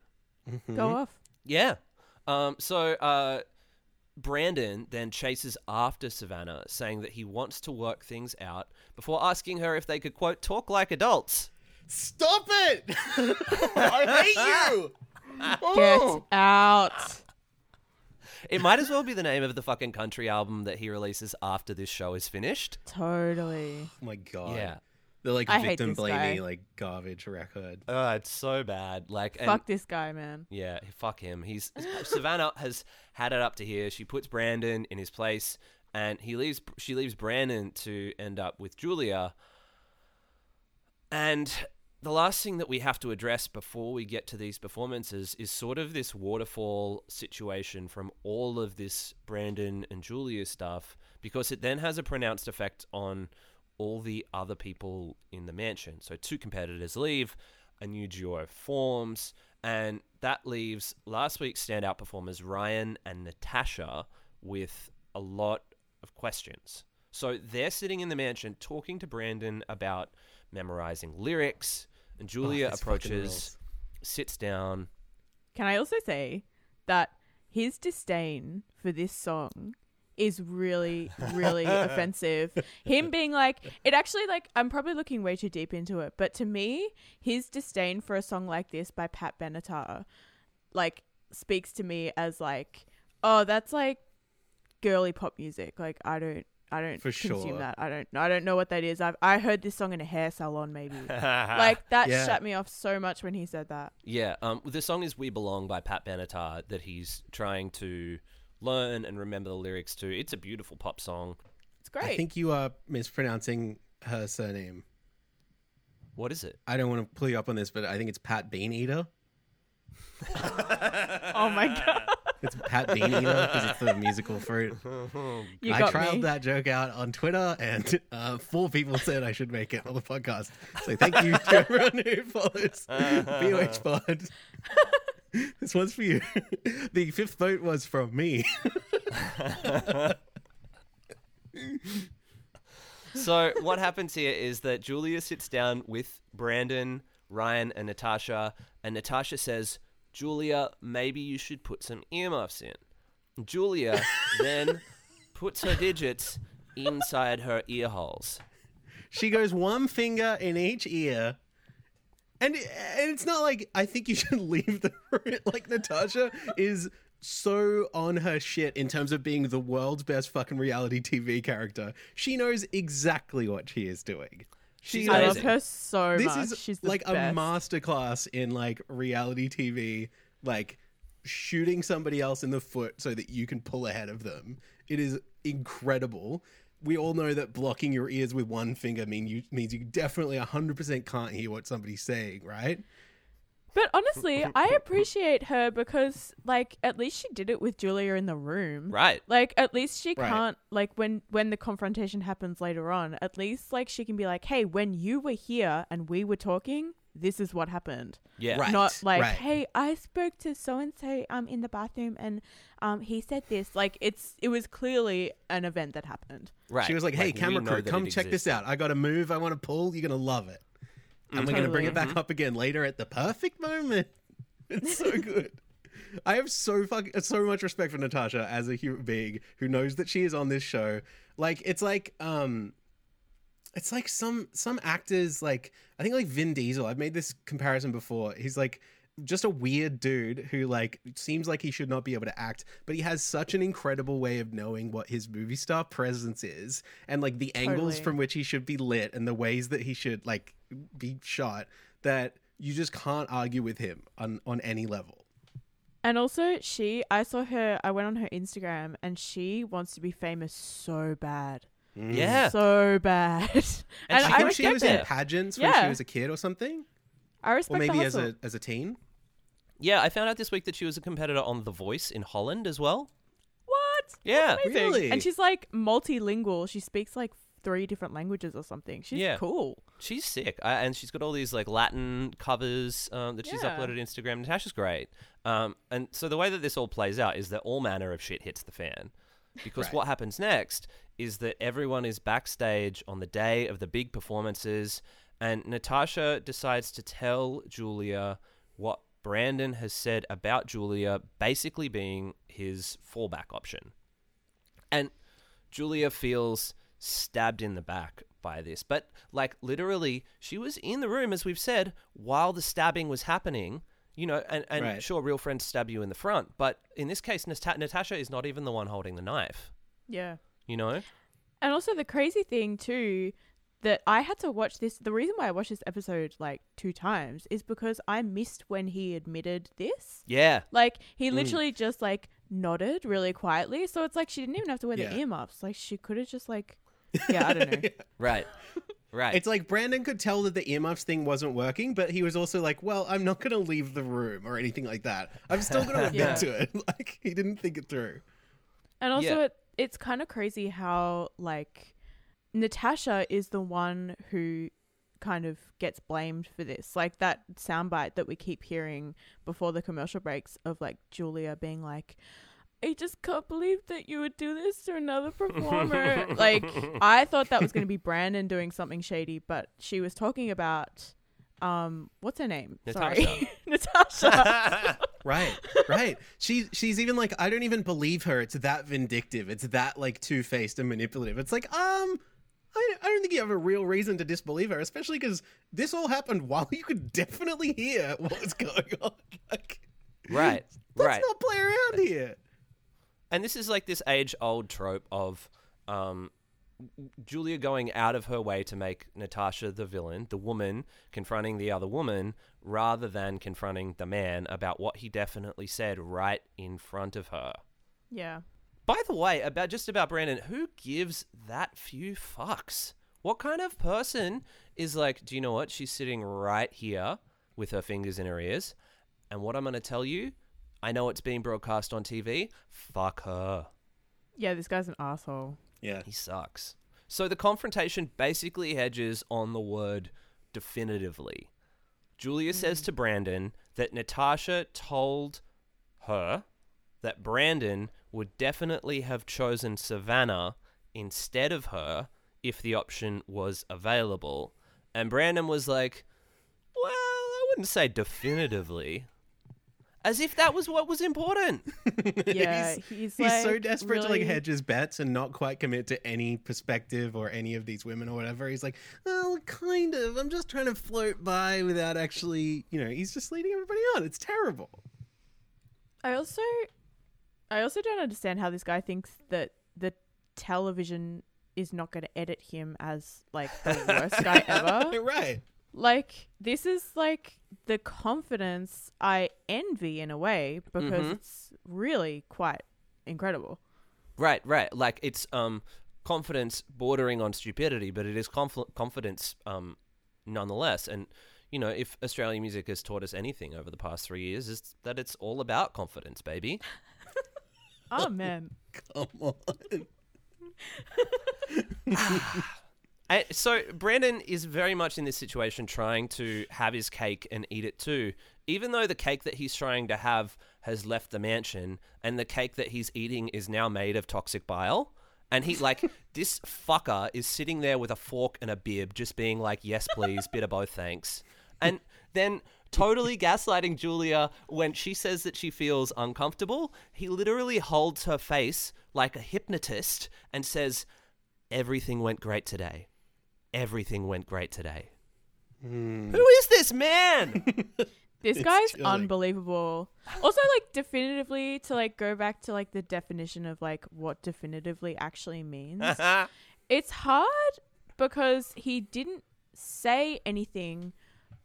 Go off. Yeah. Um, so uh, Brandon then chases after Savannah, saying that he wants to work things out before asking her if they could, quote, talk like adults. Stop it! I hate you. Get Oh. out. It might as well be the name of the fucking country album that he releases after this show is finished. Totally. Oh my god. Yeah. The like I victim blaming like garbage record. Oh, it's so bad. Like, and, Fuck this guy, man. Yeah, fuck him. He's Savannah has had it up to here. She puts Brandon in his place, and he leaves. She leaves Brandon to end up with Julia. And the last thing that we have to address before we get to these performances is sort of this waterfall situation from all of this Brandon and Julia stuff, because it then has a pronounced effect on all the other people in the mansion. So two competitors leave, a new duo forms, and that leaves last week's standout performers Ryan and Natasha with a lot of questions. So they're sitting in the mansion talking to Brandon about memorizing lyrics, and Julia Oh, approaches, sits down. Can I also say that his disdain for this song is really, really offensive. Him being like, it actually, like, I'm probably looking way too deep into it, but to me, his disdain for a song like this by Pat Benatar, like, speaks to me as, like, oh, that's like girly pop music. Like, I don't. I don't For consume sure. that. I don't. I don't know what that is. I've I heard this song in a hair salon, maybe. like that Yeah. shut me off so much when he said that. Yeah, um, the song is "We Belong" by Pat Benatar that he's trying to learn and remember the lyrics to. It's a beautiful pop song. It's great. I think you are mispronouncing her surname. What is it? I don't want to pull you up on this, but I think it's Pat Bean Eater. oh my god. It's Pat Bean Eater because it's the musical fruit. You I got trialed me. that joke out on Twitter, and uh, four people said I should make it on the podcast. So thank you to everyone who follows BOH Pod. this one's for you. The fifth vote was from me. So what happens here is that Julia sits down with Brandon, Ryan, and Natasha, and Natasha says, "Julia, maybe you should put some earmuffs in." Julia then puts her digits inside her ear holes. She goes one finger in each ear. And, and it's not like I think you should leave the room. Like Natasha is so on her shit in terms of being the world's best fucking reality TV character. She knows exactly what she is doing. She She's I knows- love her so this much. is She's the like best. a masterclass in like reality TV, like shooting somebody else in the foot so that you can pull ahead of them. It is incredible. We all know that blocking your ears with one finger mean you means you definitely 100% can't hear what somebody's saying, right? But honestly, I appreciate her because, like, at least she did it with Julia in the room. Right. Like, at least she Right. can't, like, when when the confrontation happens later on, at least, like, she can be like, hey, when you were here and we were talking, this is what happened. Yeah. Right. Not like, right. hey, I spoke to so and so um in the bathroom and um he said this. Like, it's it was clearly an event that happened. Right. She was like, "Hey, we camera crew, come it check this out. I got a move I want to pull. You're gonna love it, and we're gonna bring it Totally. back up again later at the perfect moment." It's so good. I have so fuck so much respect for Natasha as a human being who knows that she is on this show. Like, it's like um, it's like some some actors like I think like Vin Diesel. I've made this comparison before. He's like just a weird dude who like seems like he should not be able to act, but he has such an incredible way of knowing what his movie star presence is and like the angles from which he should be lit and the ways that he should like be shot that you just can't argue with him on on any level. And also, she, I saw her, I went on her Instagram and she wants to be famous so bad. Yeah. So bad. and And I she I think she respect was in it. pageants when she was a kid or something, I respect or maybe the as a as a teen. Yeah, I found out this week that she was a competitor on The Voice in Holland as well. What? Yeah. Really? And she's like multilingual. She speaks like three different languages or something. She's Yeah. cool. She's sick, uh, and she's got all these like Latin covers um, that she's Yeah. uploaded to Instagram. Natasha's great, um, and so the way that this all plays out is that all manner of shit hits the fan, because Right. what happens next is that everyone is backstage on the day of the big performances, and Natasha decides to tell Julia what Brandon has said about Julia, basically being his fallback option, and Julia feels stabbed in the back by this. But, like, literally, she was in the room, as we've said, while the stabbing was happening. You know, and, and Right. sure, real friends stab you in the front. But in this case, Nata- Natasha is not even the one holding the knife. Yeah. You know? And also the crazy thing too that I had to watch this the reason why I watched this episode like two times is because I missed when he admitted this. Yeah. Like Mm. he literally just like nodded really quietly. So it's like she didn't even have to wear Yeah. the earmuffs. Like she could have just like Yeah, I don't know. Right. Right. It's like Brandon could tell that the earmuffs thing wasn't working, but he was also like, "Well, I'm not going to leave the room or anything like that. I'm still going to admit Yeah. to it." Like he didn't think it through. And also, Yeah. it, it's kind of crazy how like Natasha is the one who kind of gets blamed for this. Like that soundbite that we keep hearing before the commercial breaks of like Julia being like, "I just can't believe that you would do this to another performer." like I thought that was going to be Brandon doing something shady, but she was talking about um what's her name? Sorry. Natasha. Right, right. She's she's even like, I don't even believe her. It's that vindictive. It's that like two faced and manipulative. It's like, um, I, I don't think you have a real reason to disbelieve her, especially because this all happened while you could definitely hear what was going on. Like, right. let's right. not play around here. And this is like this age old trope of um, Julia going out of her way to make Natasha the villain, the woman confronting the other woman, rather than confronting the man about what he definitely said right in front of her. yeah. By the way, about just about Brandon, who gives that few fucks? What kind of person is like, do you know what? She's sitting right here with her fingers in her ears. And what I'm going to tell you, I know it's being broadcast on TV. Fuck her. Yeah, this guy's an asshole. Yeah. He sucks. So the confrontation basically hedges on the word definitively. Julia hmm. says to Brandon that Natasha told her that Brandon would definitely have chosen Savannah instead of her if the option was available. And Brandon was like, well, I wouldn't say definitively. As if that was what was important. Yeah, he's, he's, he's so like, desperate to like hedge his bets and not quite commit to any perspective or any of these women or whatever. He's like, well, kind of. I'm just trying to float by without actually, you know. He's just leading everybody on. It's terrible. I also I also don't understand how this guy thinks that the television is not going to edit him as like the worst guy ever. right. Like this is like the confidence I envy in a way because Mhm. it's really quite incredible. Right, right. Like it's um confidence bordering on stupidity, but it is conf- confidence um nonetheless. And you know, if Australian music has taught us anything over the past three years, is that it's all about confidence, baby. Oh man. Come on. I, so Brandon is very much in this situation trying to have his cake and eat it too. Even though the cake that he's trying to have has left the mansion and the cake that he's eating is now made of toxic bile. And he like this fucker is sitting there with a fork and a bib just being like, "Yes, please, bit of both, thanks." And then totally gaslighting Julia when she says that she feels uncomfortable. He literally holds her face like a hypnotist and says, Everything went great today. Everything went great today. Hmm. Who is this man? This It's guy's chilling. unbelievable. Also, like definitively to like go back to like the definition of like what definitively actually means. it's hard because he didn't say anything,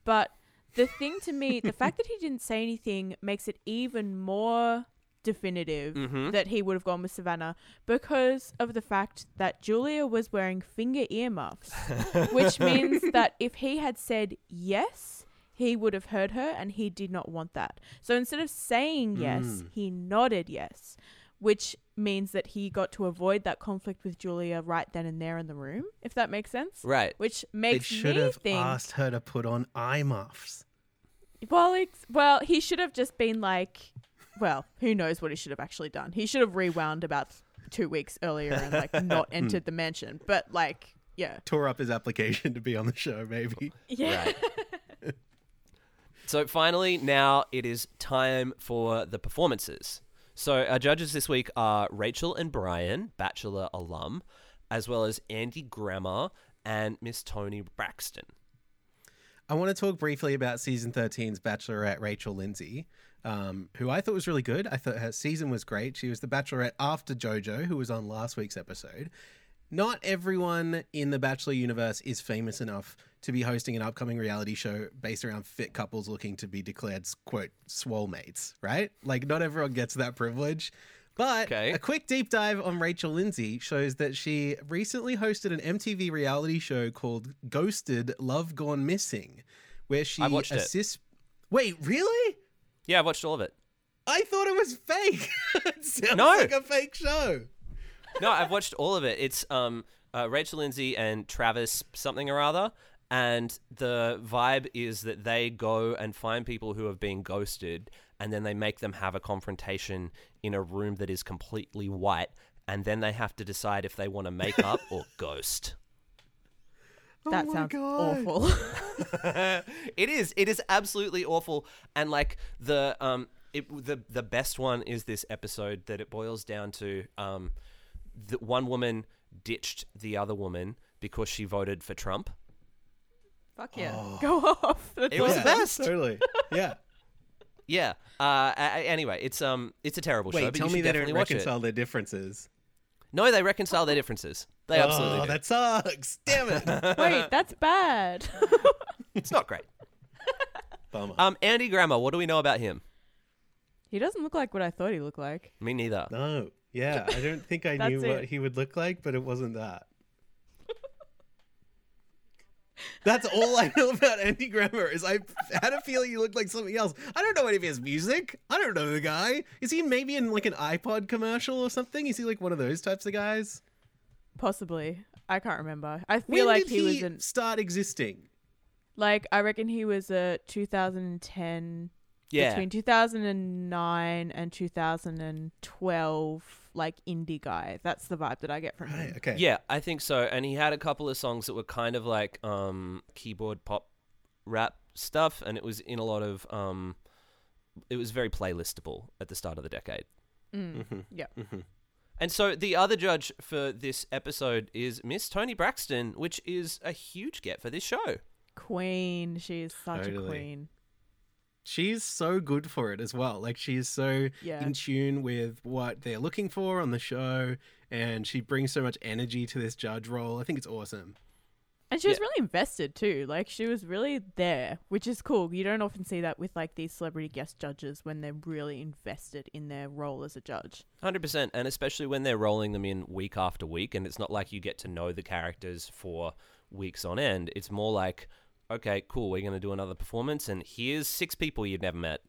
but the thing to me, the fact that he didn't say anything makes it even more definitive Mhm. that he would have gone with Savannah because of the fact that Julia was wearing finger earmuffs, which means that if he had said yes, he would have heard her and he did not want that. So instead of saying yes, he nodded yes, which means that he got to avoid that conflict with Julia right then and there in the room, if that makes sense. Right. Which They makes should me have think. asked her to put on eye muffs. Well, it's, well, he should have just been like, well, who knows what he should have actually done. He should have rewound about two weeks earlier and like not hmm. entered the mansion. But like, yeah, Tore up his application to be on the show, maybe. yeah. Right. so finally, now it is time for the performances. So our judges this week are Rachel and Brian, Bachelor alum, as well as Andy Grammer and Miss Toni Braxton. I want to talk briefly about season 13's Bachelorette Rachel Lindsay, um, who I thought was really good. I thought her season was great. She was the Bachelorette after JoJo, who was on last week's episode. Not everyone in the Bachelor universe is famous enough to be hosting an upcoming reality show based around fit couples looking to be declared, quote, swole mates, right? Like, not everyone gets that privilege. But Okay. a quick deep dive on Rachel Lindsay shows that she recently hosted an MTV reality show called Ghosted Love Gone Missing, where she watched it. Wait, really? Yeah, I've watched all of it. I thought it was fake. it sounds No. like a fake show. No, I've watched all of it. It's um, uh, Rachel Lindsay and Travis something or other. And the vibe is that they go and find people who have been ghosted, and then they make them have a confrontation in a room that is completely white, and then they have to decide if they want to make up or ghost. That my sounds God. awful. it is. It is absolutely awful. And like the um, it the the best one is this episode that it boils down to um, the one woman ditched the other woman because she voted for Trump. Fuck yeah. Go off. That's It was awesome. the best. Totally. Yeah. Yeah. Uh. a- a- anyway, it's um, it's a terrible show. Wait, tell you me should they don't definitely watch reconcile their differences. No, they reconcile their differences. They absolutely oh, do. that sucks. Damn it. Wait, that's bad. It's not great. Bummer. Um, Andy Grammer. What do we know about him? he doesn't look like what I thought he looked like. Me neither. no. Yeah, I don't think I That's knew what it. he would look like, but it wasn't that. That's all I know about Andy Grammer. Is I had a feeling he looked like something else. I don't know any of his music. I don't know the guy. Is he maybe in like an iPod commercial or something? Is he like one of those types of guys? Possibly. I can't remember. I when feel like did he, he, was in start existing? like I reckon he was a 2010 Yeah. between 2009 and 2012 like indie guy. That's the vibe that I get from Right. him. Okay. Yeah, I think so. And he had a couple of songs that were kind of like um, keyboard pop rap stuff, and it was in a lot of. Um, it was very playlistable at the start of the decade. Mm. Yeah. And so the other judge for this episode is Miss Toni Braxton, which is a huge get for this show. Queen. She is such Totally. a queen. She's so good for it as well. Like she's so Yeah. in tune with what they're looking for on the show, and she brings so much energy to this judge role. I think it's awesome. And she was Yeah. really invested too. Like she was really there, which is cool. You don't often see that with like these celebrity guest judges when they're really invested in their role as a judge. Hundred percent, and especially when they're rolling them in week after week, and it's not like you get to know the characters for weeks on end. It's more like, okay, cool, we're going to do another performance, and here's six people you've never met.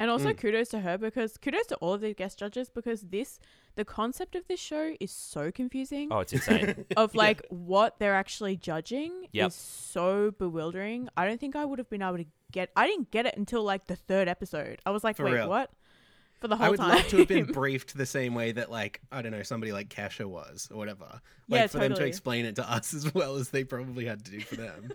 And also Mm. kudos to her because kudos to all of the guest judges because this the concept of this show is so confusing. Oh, it's insane. Of like what they're actually judging Yep. is so bewildering. I don't think I would have been able to get. I didn't get it until like the third episode. I was like, For wait, real. what? For the whole I would time. love to have been briefed the same way that, like, I don't know, somebody like Kesha was or whatever. Like, Yeah, for them to explain it to us as well as they probably had to do for them.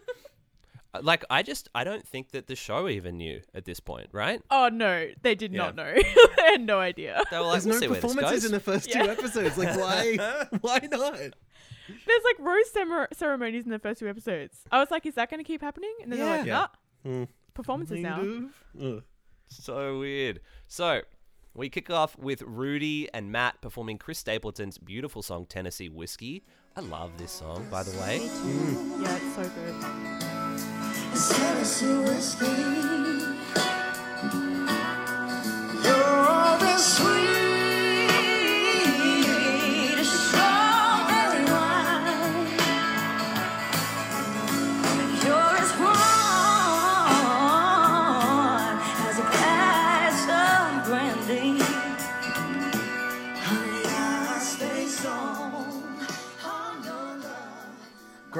Uh, like, I just, I don't think that the show even knew at this point, right? oh no, they did Yeah. not know. they had no idea. They were like, There's we'll no where this performances goes. in the first Yeah. two episodes. Like, why? why not? There's like rose cere- ceremonies in the first two episodes. I was like, is that going to keep happening? And then they're like, Yeah. nah, Hmm. performances now. Ugh. So weird. So we kick off with Rudy and Matt performing Chris Stapleton's beautiful song Tennessee Whiskey. I love this song, by the way. Yeah, it's so good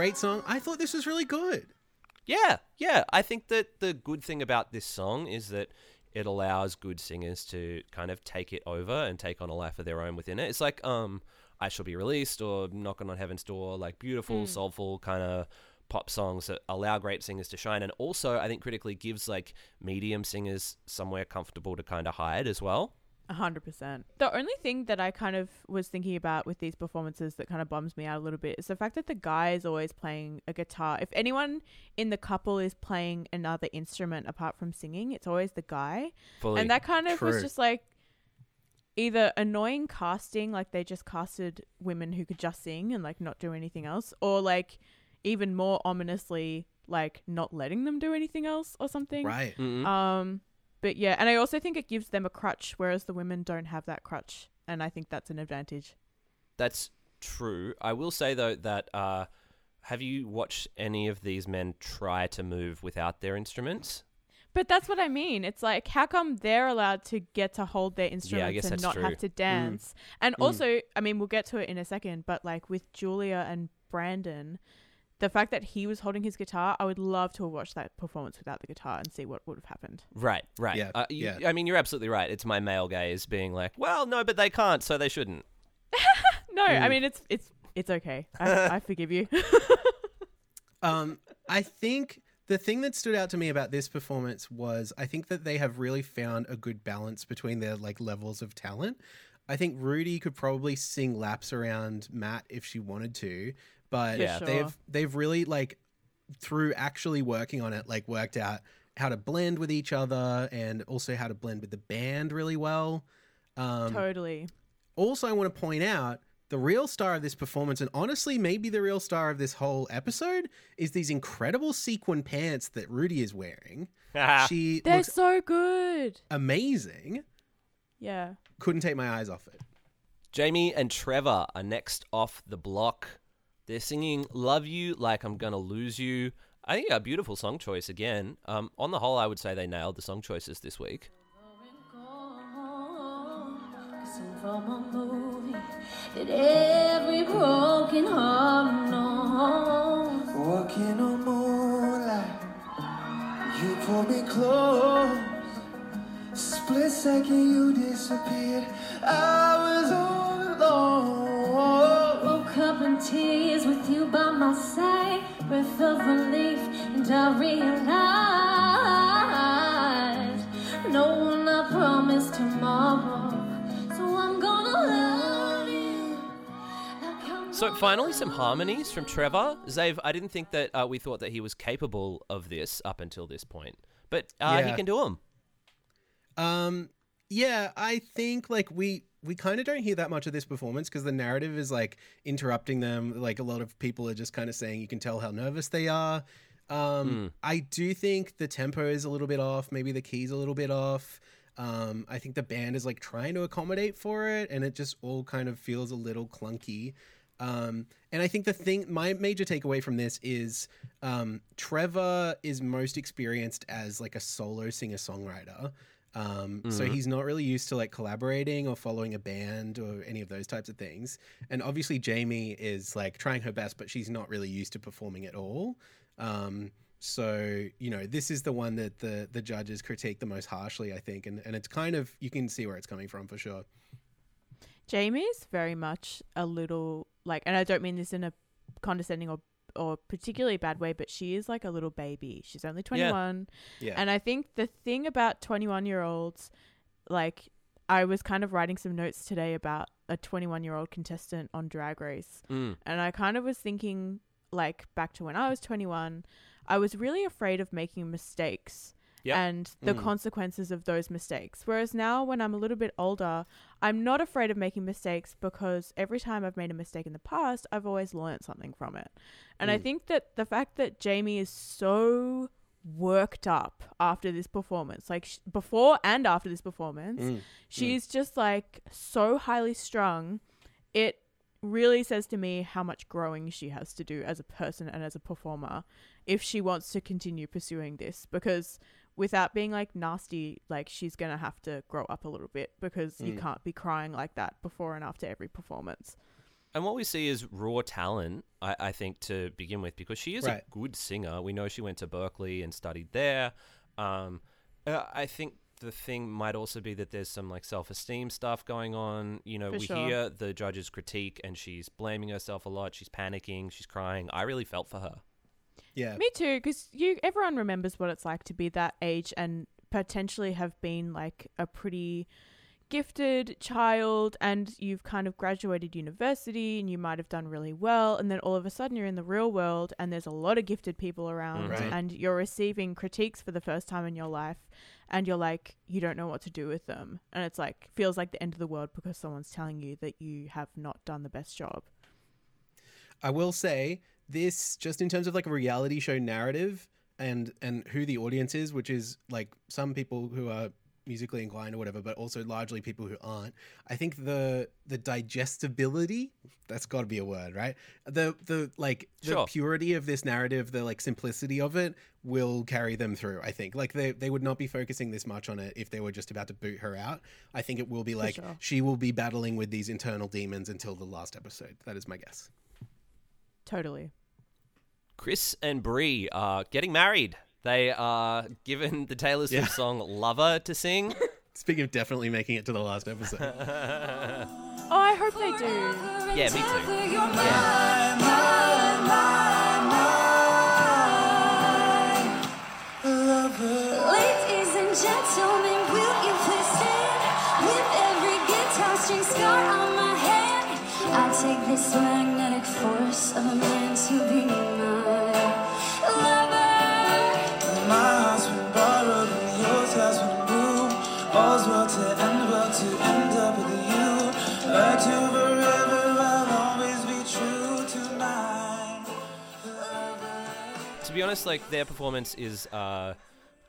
great song. I thought this was really good. Yeah, yeah. I think that the good thing about this song is that it allows good singers to kind of take it over and take on a life of their own within it. It's like um I Shall Be Released or Knocking on Heaven's Door, like beautiful, soulful kind of pop songs that allow great singers to shine and also I think critically gives like medium singers somewhere comfortable to kind of hide as well. A hundred percent. The only thing that I kind of was thinking about with these performances that kind of bums me out a little bit is the fact that the guy is always playing a guitar. If anyone in the couple is playing another instrument apart from singing, it's always the guy. Fully. and that kind of was just like either annoying casting, like they just casted women who could just sing and like not do anything else, or like even more ominously, like not letting them do anything else or something. Right. Mhm. Um, but yeah, and I also think it gives them a crutch, whereas the women don't have that crutch, and I think that's an advantage. That's true. I will say though that uh, have you watched any of these men try to move without their instruments? But that's what I mean. It's like, how come they're allowed to get to hold their instruments guess and not true. have to dance? And also, I mean, we'll get to it in a second, but like with Julia and Brandon, the fact that he was holding his guitar, I would love to have watched that performance without the guitar and see what would have happened. Right, right. Yeah, uh, you- yeah. I mean, you're absolutely right. It's my male gaze being like, well, no, but they can't, so they shouldn't. No, I mean it's it's it's okay. I, I forgive you. Um, I think the thing that stood out to me about this performance was I think that they have really found a good balance between their like levels of talent. I think Rudy could probably sing laps around Matt if she wanted to, but Yeah. For they've they've really like through actually working on it, like worked out how to blend with each other and also how to blend with the band really well. Um, totally. also, I want to point out the real star of this performance, and honestly, maybe the real star of this whole episode, is these incredible sequin pants that Rudy is wearing. she They're looks so good. amazing. Yeah. Couldn't take my eyes off it. Jamie and Trevor are next off the block. They're singing "Love You Like I'm Gonna Lose You." I think a beautiful song choice again. Um, on the whole, I would say they nailed the song choices this week. you pull me close. Split second, you disappeared. I was all alone. Woke up in tears with you by my side, breath of relief, and I realized no one I promised tomorrow. So I'm gonna love you. So finally, some harmonies from Trevor. Zave, I didn't think that uh, we thought that he was capable of this up until this point, but uh, he can do them. Um, yeah, I think like we we kind of don't hear that much of this performance because the narrative is like interrupting them. Like a lot of people are just kind of saying you can tell how nervous they are. Um, I do think the tempo is a little bit off. Maybe the keys a little bit off. Um, I think the band is like trying to accommodate for it, and it just all kind of feels a little clunky. Um, and I think the thing, my major takeaway from this is um, Trevor is most experienced as like a solo singer songwriter. Um, So he's not really used to like collaborating or following a band or any of those types of things. And obviously, Jamie is like trying her best, but she's not really used to performing at all. Um, so you know, this is the one that the the judges critique the most harshly, I think, and and it's kind of you can see where it's coming from for sure. Jamie's very much a little like, and I don't mean this in a condescending or or particularly bad way, but she is like a little baby. She's only twenty one, Yeah. and I think the thing about twenty one year olds, like, I was kind of writing some notes today about a twenty one year old contestant on Drag Race, Mm. and I kind of was thinking like back to when I was twenty one, I was really afraid of making mistakes. Yep. And the consequences of those mistakes. Whereas now, when I'm a little bit older, I'm not afraid of making mistakes because every time I've made a mistake in the past, I've always learned something from it. And I mm. think that the fact that Jamie is so worked up after this performance, like sh- before and after this performance, mm. she's mm. just like so highly strung. It really says to me how much growing she has to do as a person and as a performer if she wants to continue pursuing this because without being like nasty like she's gonna have to grow up a little bit because you can't be crying like that before and after every performance And what we see is raw talent, I, I think, to begin with, because she is Right. a good singer. We know she went to Berklee and studied there. Um, uh, I think the thing might also be that there's some like self-esteem stuff going on. You know, For we sure. hear the judge's critique, and she's blaming herself a lot. She's panicking. She's crying. I really felt for her. Yeah. Me too, because you everyone remembers what it's like to be that age and potentially have been like a pretty gifted child and you've kind of graduated university and you might have done really well and then all of a sudden you're in the real world and there's a lot of gifted people around mm-hmm. Right. and you're receiving critiques for the first time in your life and you're like you don't know what to do with them and it's like feels like the end of the world because someone's telling you that you have not done the best job I will say this just in terms of like a reality show narrative and and who the audience is, which is like some people who are musically inclined or whatever, but also largely people who aren't. I think the the digestibility that's got to be a word, right? The the like the Sure. purity of this narrative, the like simplicity of it will carry them through. I think like they they would not be focusing this much on it if they were just about to boot her out. I think it will be like sure. she will be battling with these internal demons until the last episode. That is my guess. Totally Chris and Brie are getting married. They are given the Taylor Swift Yeah. song "Lover" to sing. Speaking of definitely making it to the last episode. oh i hope they do Yeah, me too. Ladies and gentlemen, will you please stand? With every guitar string scar on my hand, I take this magnetic force of a man to be my lover. My heart's been borrowed and yours has been moved. All's well to end well to end up with you. Like to forever, I'll always be true to mine. to be honest, like their performance is uh,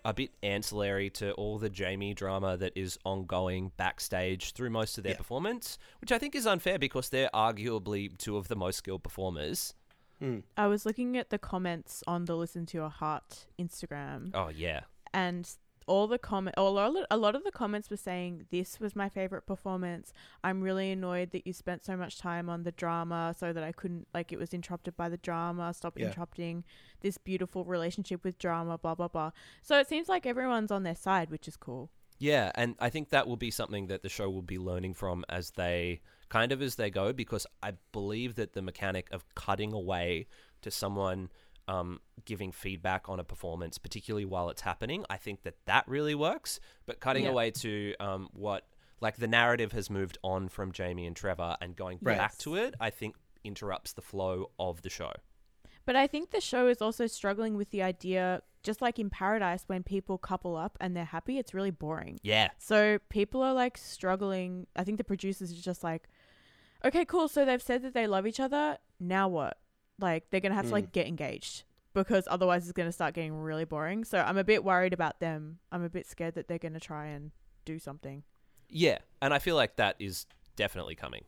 a bit ancillary to all the Jamie drama that is ongoing backstage through most of their Yeah. performance, which I think is unfair because they're arguably two of the most skilled performers. Hmm. I was looking at the comments on the Listen to Your Heart Instagram, Oh yeah, and all the comment, a lot, of the comments were saying this was my favorite performance. I'm really annoyed that you spent so much time on the drama, so that I couldn't like it was interrupted by the drama. Stop Yeah. interrupting this beautiful relationship with drama. Blah blah blah. So it seems like everyone's on their side, which is cool. yeah, and I think that will be something that the show will be learning from as they kind of as they go, because I believe that the mechanic of cutting away to someone um, giving feedback on a performance, particularly while it's happening, I think that that really works. But cutting Yeah. away to um, what like the narrative has moved on from Jamie and Trevor and going Right. back to it, I think interrupts the flow of the show. But I think the show is also struggling with the idea, just like in Paradise, when people couple up and they're happy, it's really boring. Yeah, So people are like struggling. I think the producers are just like, okay, cool. So they've said that they love each other. Now what? Like they're gonna have to like get engaged because otherwise it's gonna start getting really boring. So I'm a bit worried about them. I'm a bit scared that they're gonna try and do something. yeah, and I feel like that is definitely coming.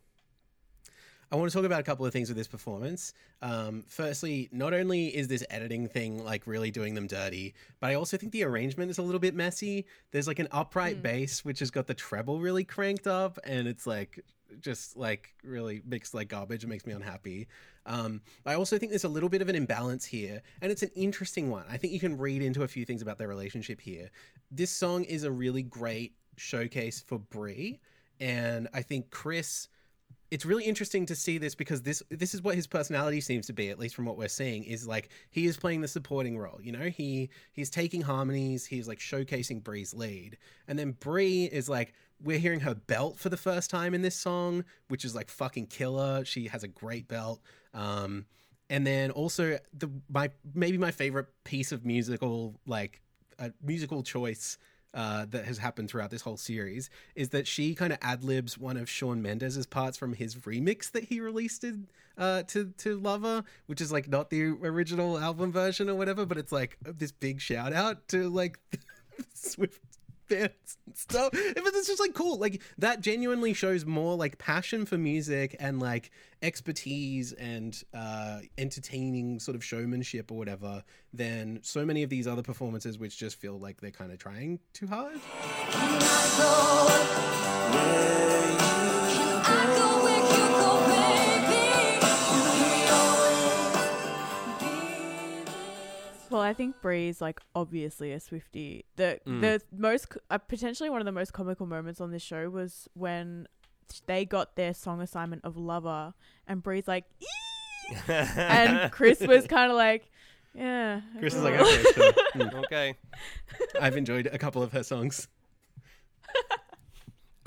I want to talk about a couple of things with this performance. Um, firstly, not only is this editing thing like really doing them dirty, but I also think the arrangement is a little bit messy. There's like an upright bass which has got the treble really cranked up, and it's like just like really makes like garbage. It makes me unhappy. Um, I also think there's a little bit of an imbalance here, and it's an interesting one. I think you can read into a few things about their relationship here. This song is a really great showcase for Brie, and I think Chris it's really interesting to see this because this this is what his personality seems to be at least from what we're seeing is like he is playing the supporting role you know he he's taking harmonies he's like showcasing Bree's lead and then Bree is like we're hearing her belt for the first time in this song which is like fucking killer. She has a great belt. Um and then also the my maybe my favorite piece of musical like a musical choice uh, that has happened throughout this whole series is that she kind of ad libs one of Shawn Mendes's parts from his remix that he released in, uh, to to Lover, which is like not the original album version or whatever, but it's like this big shout out to like Swift fans and stuff. But it's just like cool. Like that genuinely shows more like passion for music and like expertise and uh, entertaining sort of showmanship or whatever than so many of these other performances, which just feel like they're kind of trying too hard. Well, I think Bree's like obviously a Swifty. The Mm. the most uh, potentially one of the most comical moments on this show was when they got their song assignment of Lover, and Bree's like, and Chris was kind of like, yeah. Chris is like, okay, sure. Mm. okay. I've enjoyed a couple of her songs.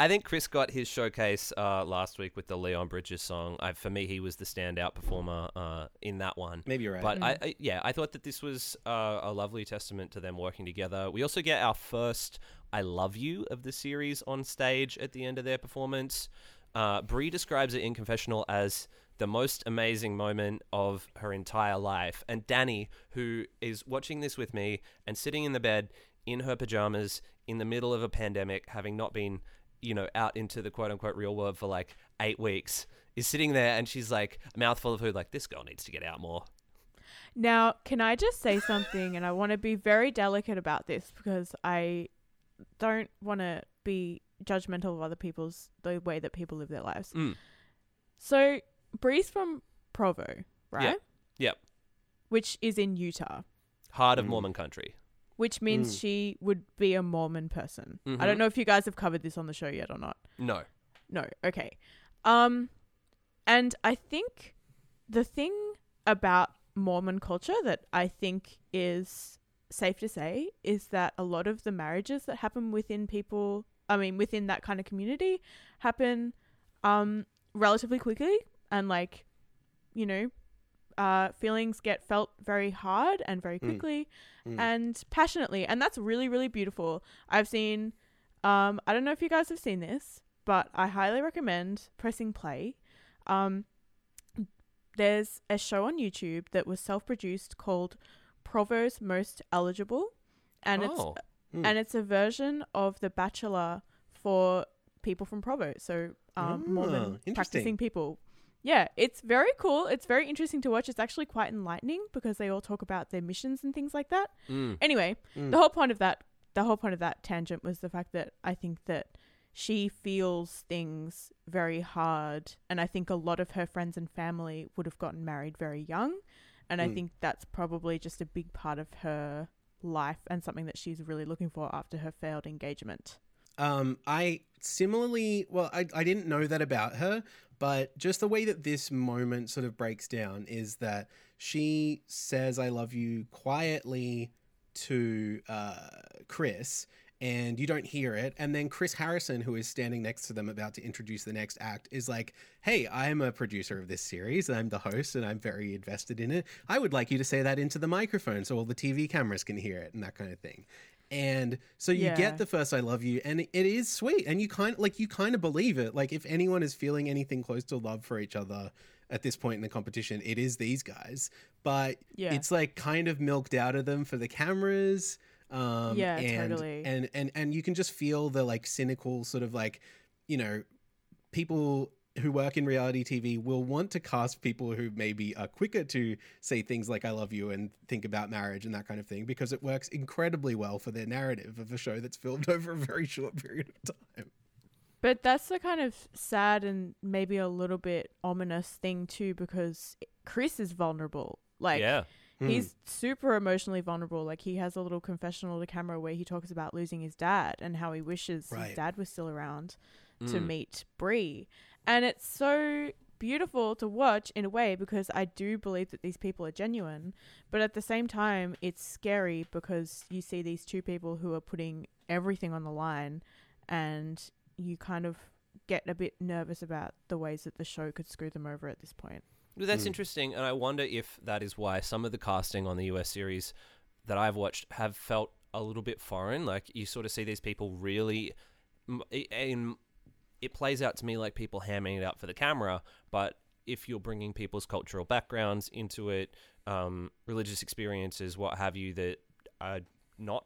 I think Chris got his showcase uh, last week with the Leon Bridges song. I, for me, he was the standout performer uh, in that one. Maybe you're right. But I, I, yeah, I thought that this was uh, a lovely testament to them working together. We also get our first "I love you" of the series on stage at the end of their performance. Uh, Brie describes it in confessional as the most amazing moment of her entire life, and Danny, who is watching this with me and sitting in the bed in her pajamas in the middle of a pandemic, having not been, you know, out into the quote unquote real world for like eight weeks, is sitting there and she's like a mouthful of food, like this girl needs to get out more. Now, can I just say something? And I want to be very delicate about this because I don't want to be judgmental of other people's the way that people live their lives. Mm. So, Bree's from Provo, right? Yep. Which is in Utah, Heart of Mm. Mormon country. Which means Mm. she would be a Mormon person. I Mhm. don't know if you guys have covered this on the show yet or not. No. No, okay. Um and I think the thing about Mormon culture that I think is safe to say is that a lot of the marriages that happen within people, I mean within that kind of community happen um relatively quickly and like you know, uh feelings get felt very hard and very Mm. quickly Mm. and passionately and that's really really beautiful. I've seen um I don't know if you guys have seen this, but I highly recommend pressing play. Um, there's a show on YouTube that was self-produced called Provo's Most Eligible, and oh. it's and it's a version of The Bachelor for people from Provo, so um, Mormon interesting. practicing people. Yeah, it's very cool. It's very interesting to watch. It's actually quite enlightening because they all talk about their missions and things like that. Mm. Anyway, Mm. the whole point of that the whole point of that tangent was the fact that I think that she feels things very hard and I think a lot of her friends and family would have gotten married very young and I Mm. think that's probably just a big part of her life and something that she's really looking for after her failed engagement. Um, I similarly, well, I, I didn't know that about her, but just the way that this moment sort of breaks down is that she says, I love you quietly to uh, Chris, and you don't hear it. And then Chris Harrison, who is standing next to them about to introduce the next act, is like, Hey, I'm a producer of this series, and I'm the host, and I'm very invested in it. I would like you to say that into the microphone so all the TV cameras can hear it, and that kind of thing. And so you Yeah. get the first I love you and it is sweet and you kind of like you kind of believe it. Like if anyone is feeling anything close to love for each other at this point in the competition, it is these guys. But Yeah. it's like kind of milked out of them for the cameras. Um Yeah, and, totally. And and and you can just feel the like cynical sort of like, you know, people who work in reality TV will want to cast people who maybe are quicker to say things like I love you and think about marriage and that kind of thing because it works incredibly well for their narrative of a show that's filmed over a very short period of time. But that's the kind of sad and maybe a little bit ominous thing too because Chris is vulnerable. Like yeah. Hmm. He's super emotionally vulnerable. Like he has a little confessional to camera where he talks about losing his dad and how he wishes Right. his dad was still around to Mm. meet Bree. And it's so beautiful to watch in a way because I do believe that these people are genuine, but at the same time it's scary because you see these two people who are putting everything on the line and you kind of get a bit nervous about the ways that the show could screw them over at this point. Well, that's Mm. interesting, and I wonder if that is why some of the casting on the US series that I've watched have felt a little bit foreign. Like you sort of see these people really, in it plays out to me like people hamming it out for the camera. But if you're bringing people's cultural backgrounds into it, um, religious experiences, what have you, that are not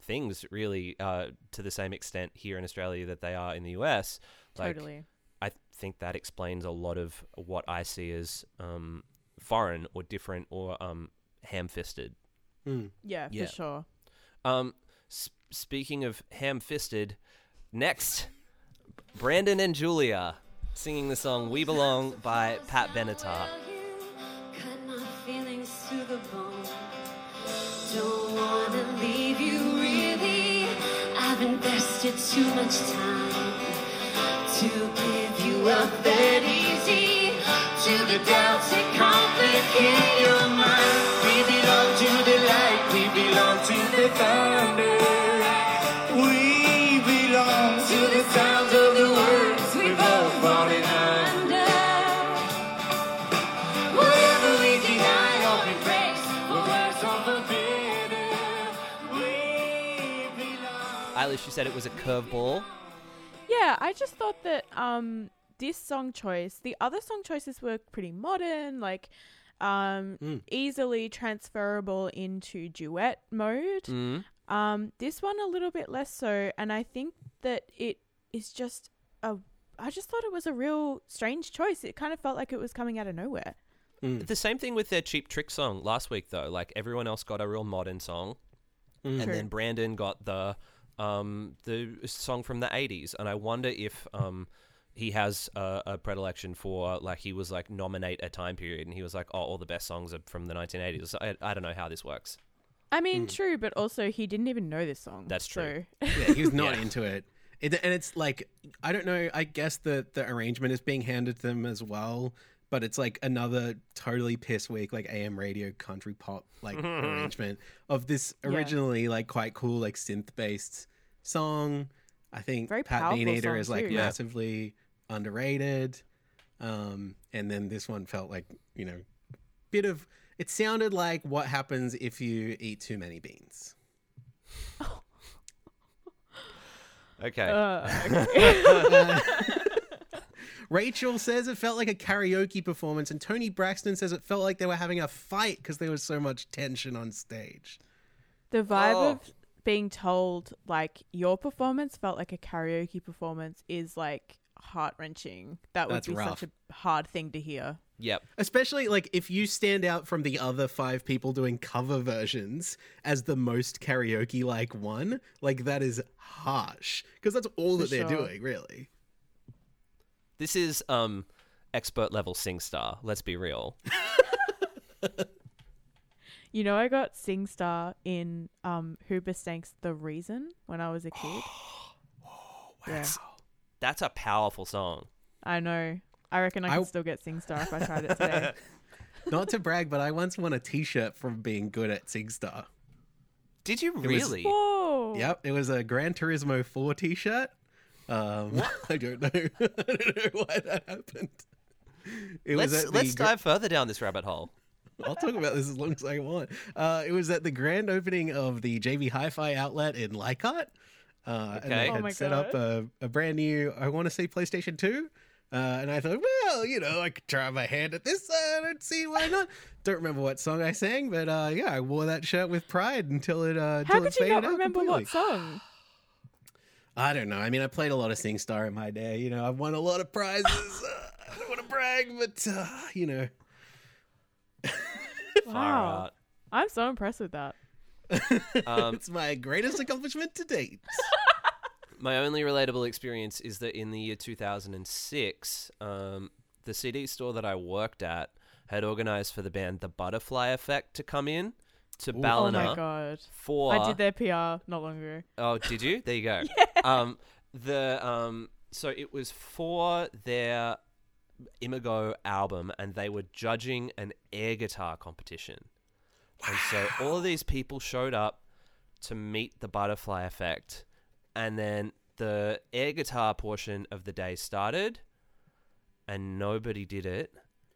things really uh, to the same extent here in Australia that they are in the US. Like, Totally. I think that explains a lot of what I see as um, foreign or different or um, ham-fisted. Hmm. Yeah, Yeah. for sure. Um, s- speaking of ham-fisted, next, Brandon and Julia singing the song We Belong by Pat Benatar. Don't wanna leave you really. I've invested too much time to give you up that easy. To the doubts that complicate your mind. We belong to the light, we belong to the thunder. Belong. Eilish, you said it was a curveball. Yeah, I just thought that um this song choice, the other song choices were pretty modern, like um Mm. easily transferable into duet mode. Mm. Um this one a little bit less so and I think that it is just a I just thought it was a real strange choice. It kind of felt like it was coming out of nowhere. Mm. The same thing with their Cheap Trick song last week, though. Like everyone else got a real modern song, Mm. and True. then Brandon got the um the song from the '80s. And I wonder if um he has a, a predilection for like he was like nominate a time period, and he was like, oh, all the best songs are from the 1980s. I, I don't know how this works. I mean, true, but also he didn't even know this song. That's true. so- yeah, he was not Yeah. into it. it. And it's like I don't know. I guess the the arrangement is being handed to them as well, but it's like another totally piss weak like AM radio country pop like arrangement of this Yeah. originally like quite cool like synth based song. I think Very Pat powerful is like too. Yeah. massively underrated. Um, and then this one felt like you know, bit of. It sounded like what happens if you eat too many beans. Okay. Uh, okay. Rachel says it felt like a karaoke performance, and Toni Braxton says it felt like they were having a fight because there was so much tension on stage. the vibe Oh. of being told like your performance felt like a karaoke performance is like heart wrenching. That would That's be rough. such a hard thing to hear. yep. Especially like if you stand out from the other five people doing cover versions as the most karaoke like one, like that is harsh because that's all For that they're sure. doing, really. This is um expert level SingStar. Let's be real. You know, I got SingStar in um Hoobastank's The Reason when I was a kid. Yeah, That's a powerful song. I know. I reckon I I- could still get SingStar if I tried it today. Not to brag, but I once won a T-shirt from being good at SingStar. Did you was- really? Whoa! Yep, it was a Gran Turismo 4 T-shirt. Um, I don't know. I don't know why that happened. It let's was let's the Gra- dive further down this rabbit hole. I'll talk about this as long as I want. Uh, it was at the grand opening of the JB Hi-Fi outlet in Leichhardt. Uh, And Okay. they Oh had my set up a, a brand new, I want to say PlayStation 2. Uh, and I thought, well, you know, I could try my hand at this. Uh, and see why not. Don't remember what song I sang, but uh, yeah, I wore that shirt with pride until it. Uh, How until it could you faded not out remember completely. what song? I don't know. I mean, I played a lot of SingStar in my day. You know, I've won a lot of prizes. Uh, I don't want to brag, but uh, you know, Far Wow. out. I'm so impressed with that. Um, it's my greatest accomplishment to date. my only relatable experience is that in the year 2006, um, the CD store that I worked at had organized for the band The Butterfly Effect to come in to Oh Ballina my god. for. I did their PR not long ago. Oh, did you? There you go. yeah. Um, the um, so it was for their Imago album, and they were judging an air guitar competition. And so all of these people showed up to meet the butterfly effect, and then the air guitar portion of the day started, and nobody did it.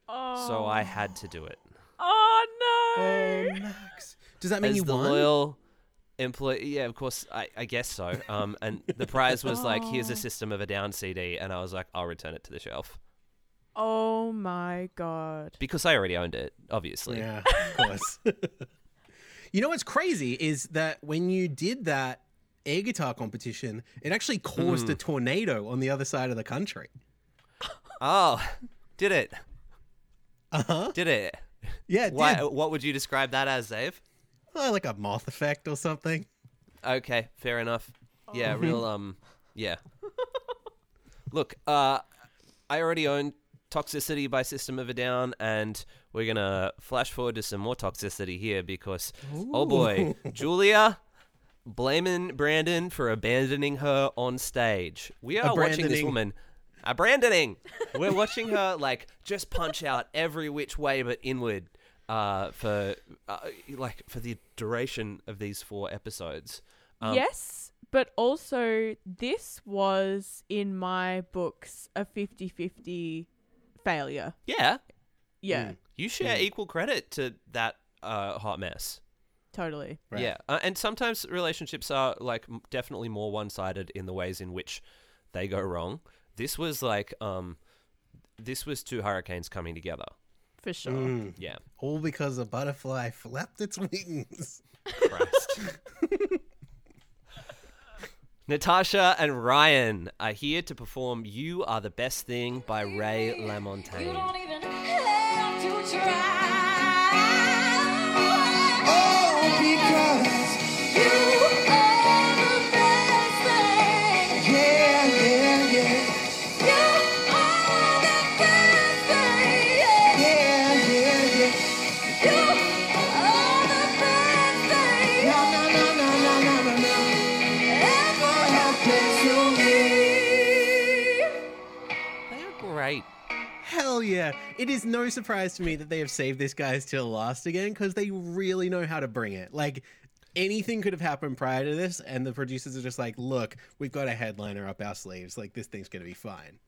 Oh. So I had to do it. Oh no. Oh, Max. Does that mean As you the won? loyal employee, yeah, of course, I, I guess so. Um, and the prize was like, here's Oh. a System of a Down CD, and I was like, I'll return it to the shelf Oh my god. because I already owned it, obviously. Yeah, of course. you know what's crazy is that when you did that air guitar competition, it actually caused a Mm. tornado on the other side of the country. Oh, did it? Uh huh. Did it? Yeah, it Why, did. what would you describe that as, Dave? Oh, like a moth effect or something. Okay, fair enough. Yeah, Oh. real um yeah. Look, uh I already own Toxicity by System of a Down and we're going to flash forward to some more toxicity here because oh boy, Julia blaming Brandon for abandoning her on stage. We are watching this woman. Abandoning. We're watching her like just punch out every which way but inward uh, for uh, like for the duration of these four episodes. Um, yes, but also this was in my books a 50-50 failure. Yeah, Yeah, you share equal credit to that uh, hot mess. totally. Right. Yeah, uh, and sometimes relationships are like m- definitely more one-sided in the ways in which they go wrong. This was like um, this was two hurricanes coming together. For sure. Mm. Yeah, All because a butterfly flapped its wings. Christ. Natasha and Ryan are here to perform "You Are the Best Thing" by Ray LaMontagne. Surprise to me that they have saved this guys till last again because they really know how to bring it. Like, anything could have happened prior to this, and the producers are just like, look, we've got a headliner up our sleeves. Like, this thing's going to be fine.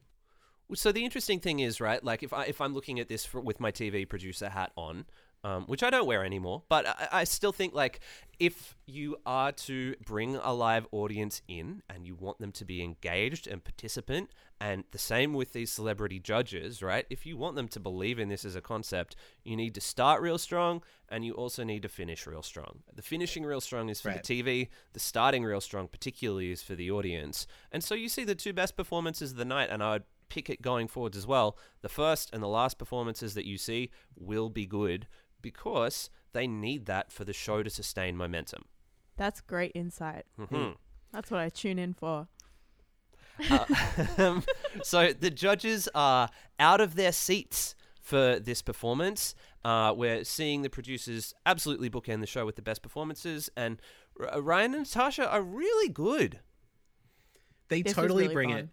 So the interesting thing is, right? Like if I if I'm looking at this for, with my TV producer hat on, um, which I don't wear anymore, but I, I still think like if you are to bring a live audience in and you want them to be engaged and participant, and the same with these celebrity judges, right? If you want them to believe in this as a concept, you need to start real strong, and you also need to finish real strong. The finishing real strong is for Right. the TV. The starting real strong, particularly, is for the audience. And so you see the two best performances of the night, and I would pick it going forwards as well. The first and the last performances that you see will be good because they need that for the show to sustain momentum. That's great insight. Mhm. That's what I tune in for. Um, so the judges are out of their seats for this performance. Uh, we're seeing the producers absolutely bookend the show with the best performances, and R- Ryan and Natasha are really good. They This totally really bring fun. it.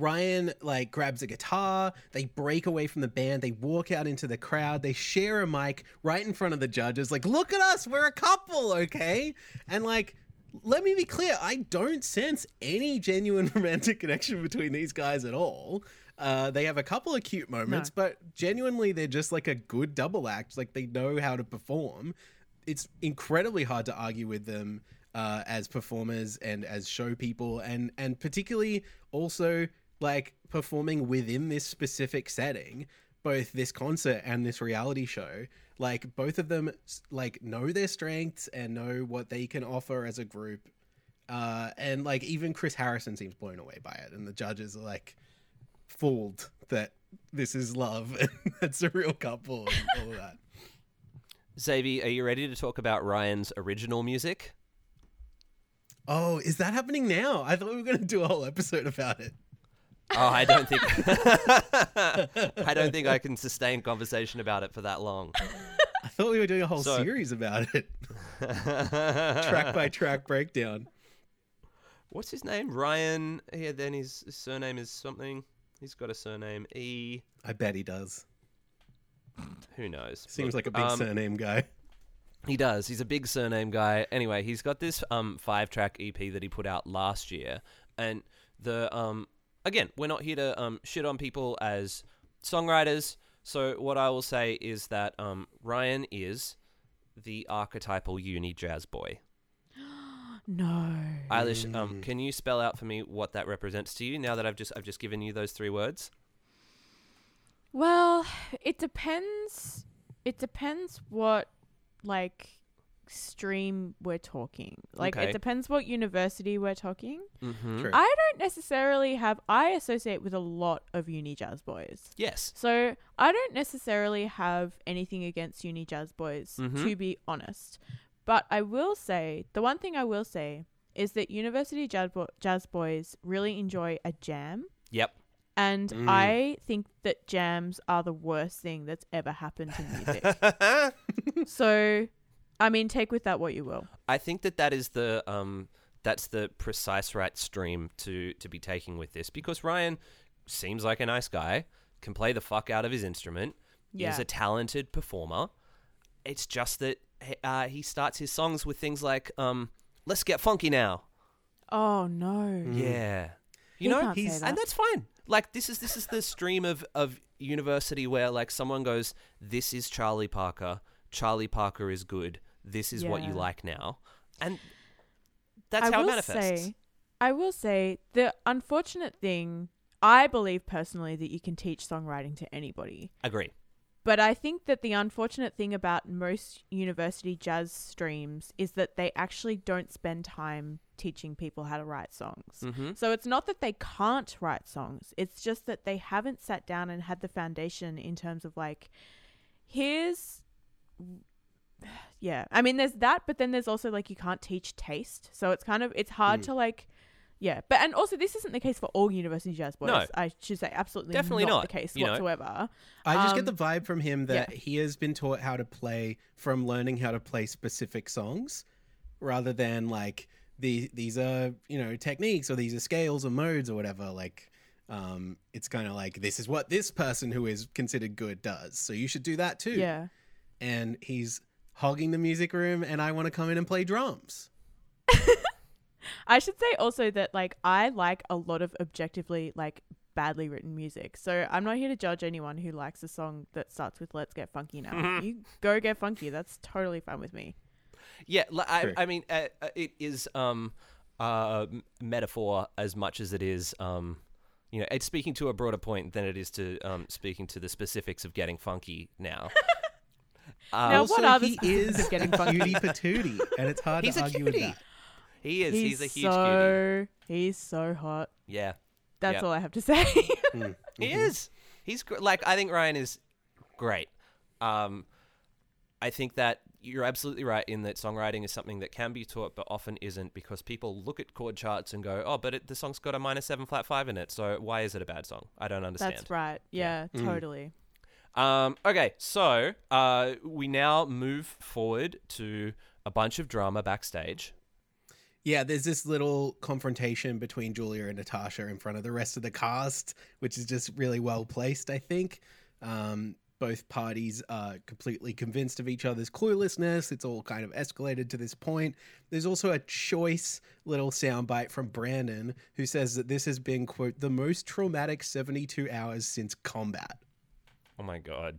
Ryan like grabs a guitar, they break away from the band, they walk out into the crowd, they share a mic right in front of the judges, like, look at us, we're a couple, okay? And like, let me be clear, I don't sense any genuine romantic connection between these guys at all. Uh, they have a couple of cute moments, but genuinely they're just like a good double act. Like they know how to perform. It's incredibly hard to argue with them uh, as performers and as show people, and and particularly also like performing within this specific setting, both this concert and this reality show. Like both of them like know their strengths and know what they can offer as a group. Uh, and like even Chris Harrison seems blown away by it, and the judges are like fooled that this is love and that's a real couple and all of that. Xavier, are you ready to talk about Ryan's original music? Oh, is that happening now? I thought we were going to do a whole episode about it. Oh, I don't think I don't think I can sustain conversation about it for that long. I thought we were doing a whole So- series about it, track by track breakdown. What's his name? Ryan. Yeah, then his, surname is something. He's got a surname. E. I bet he does. Who knows? Seems Look, like a big um, surname guy. He does. He's a big surname guy. Anyway, he's got this um five track EP that he put out last year, and the um again, we're not here to um shit on people as songwriters. So what I will say is that um Ryan is the archetypal uni jazz boy. No. Eilish, um, can you spell out for me what that represents to you? Now that I've just I've just given you those three words. Well, it depends. It depends what like stream we're talking. Like Okay. it depends what university we're talking. Mm-hmm. True. I don't necessarily have I associate with a lot of uni jazz boys. Yes. So I don't necessarily have anything against uni jazz boys, Mhm. to be honest. But I will say the one thing I will say is that university jazz, bo- jazz boys really enjoy a jam, Yep. and Mm. I think that jams are the worst thing that's ever happened to music. so I mean, take with that what you will. I think that that is the um that's the precise right stream to to be taking with this because Ryan seems like a nice guy, can play the fuck out of his instrument, Yeah. is a talented performer. It's just that uh, he starts his songs with things like um let's get funky now. Oh no. Yeah. He You know, can't say he's that. and that's fine. Like this is this is the stream of of university where like someone goes, "This is Charlie Parker. Charlie Parker is good. This is what you like now," and that's I how it manifests. Say, I will say the unfortunate thing. I believe personally that you can teach songwriting to anybody. Agree. But I think that the unfortunate thing about most university jazz streams is that they actually don't spend time teaching people how to write songs. Mm-hmm. So it's not that they can't write songs, it's just that they haven't sat down and had the foundation in terms of like, here's. Yeah. I mean, there's that, but then there's also like, you can't teach taste. So it's kind of, it's hard to like. Yeah, but and also this isn't the case for all university jazz boys. No. I should say absolutely Definitely not, not, the case you know. whatsoever. I just Um, get the vibe from him that yeah. he has been taught how to play from learning how to play specific songs rather than like the these are, you know, techniques or these are scales or modes or whatever. Like um it's kind of like this is what this person who is considered good does. So you should do that too. Yeah. And he's hogging the music room and I want to come in and play drums. I should say also that like I like a lot of objectively like badly written music. So I'm not here to judge anyone who likes a song that starts with "Let's get funky now." Mm-hmm. You go get funky. That's totally fine with me. Yeah, li- I, I mean, uh, uh, it is um, uh, metaphor as much as it is, um, you know, it's speaking to a broader point than it is to um, speaking to the specifics of getting funky now. Uh, Now, also, what are the he is getting funky? cutie patootie and it's hard He's to a argue with that. he is. He's, a huge cutie. he's so hot. Yeah, That's Yep. all I have to say. he is. He's gr- like I think Ryan is great. Um, I think that you're absolutely right in that songwriting is something that can be taught, but often isn't because people look at chord charts and go, "Oh, but it, the song's got a minor seven flat five in it, so why is it a bad song?" I don't understand. That's right. Yeah, Mm. totally. Um, okay, so uh, we now move forward to a bunch of drama backstage. Yeah, there's this little confrontation between Julia and Natasha in front of the rest of the cast, which is just really well placed, I think. Um, both parties are completely convinced of each other's cluelessness. It's all kind of escalated to this point. There's also a choice little soundbite from Brandon who says that this has been, quote, the most traumatic 72 hours since combat. Oh my god.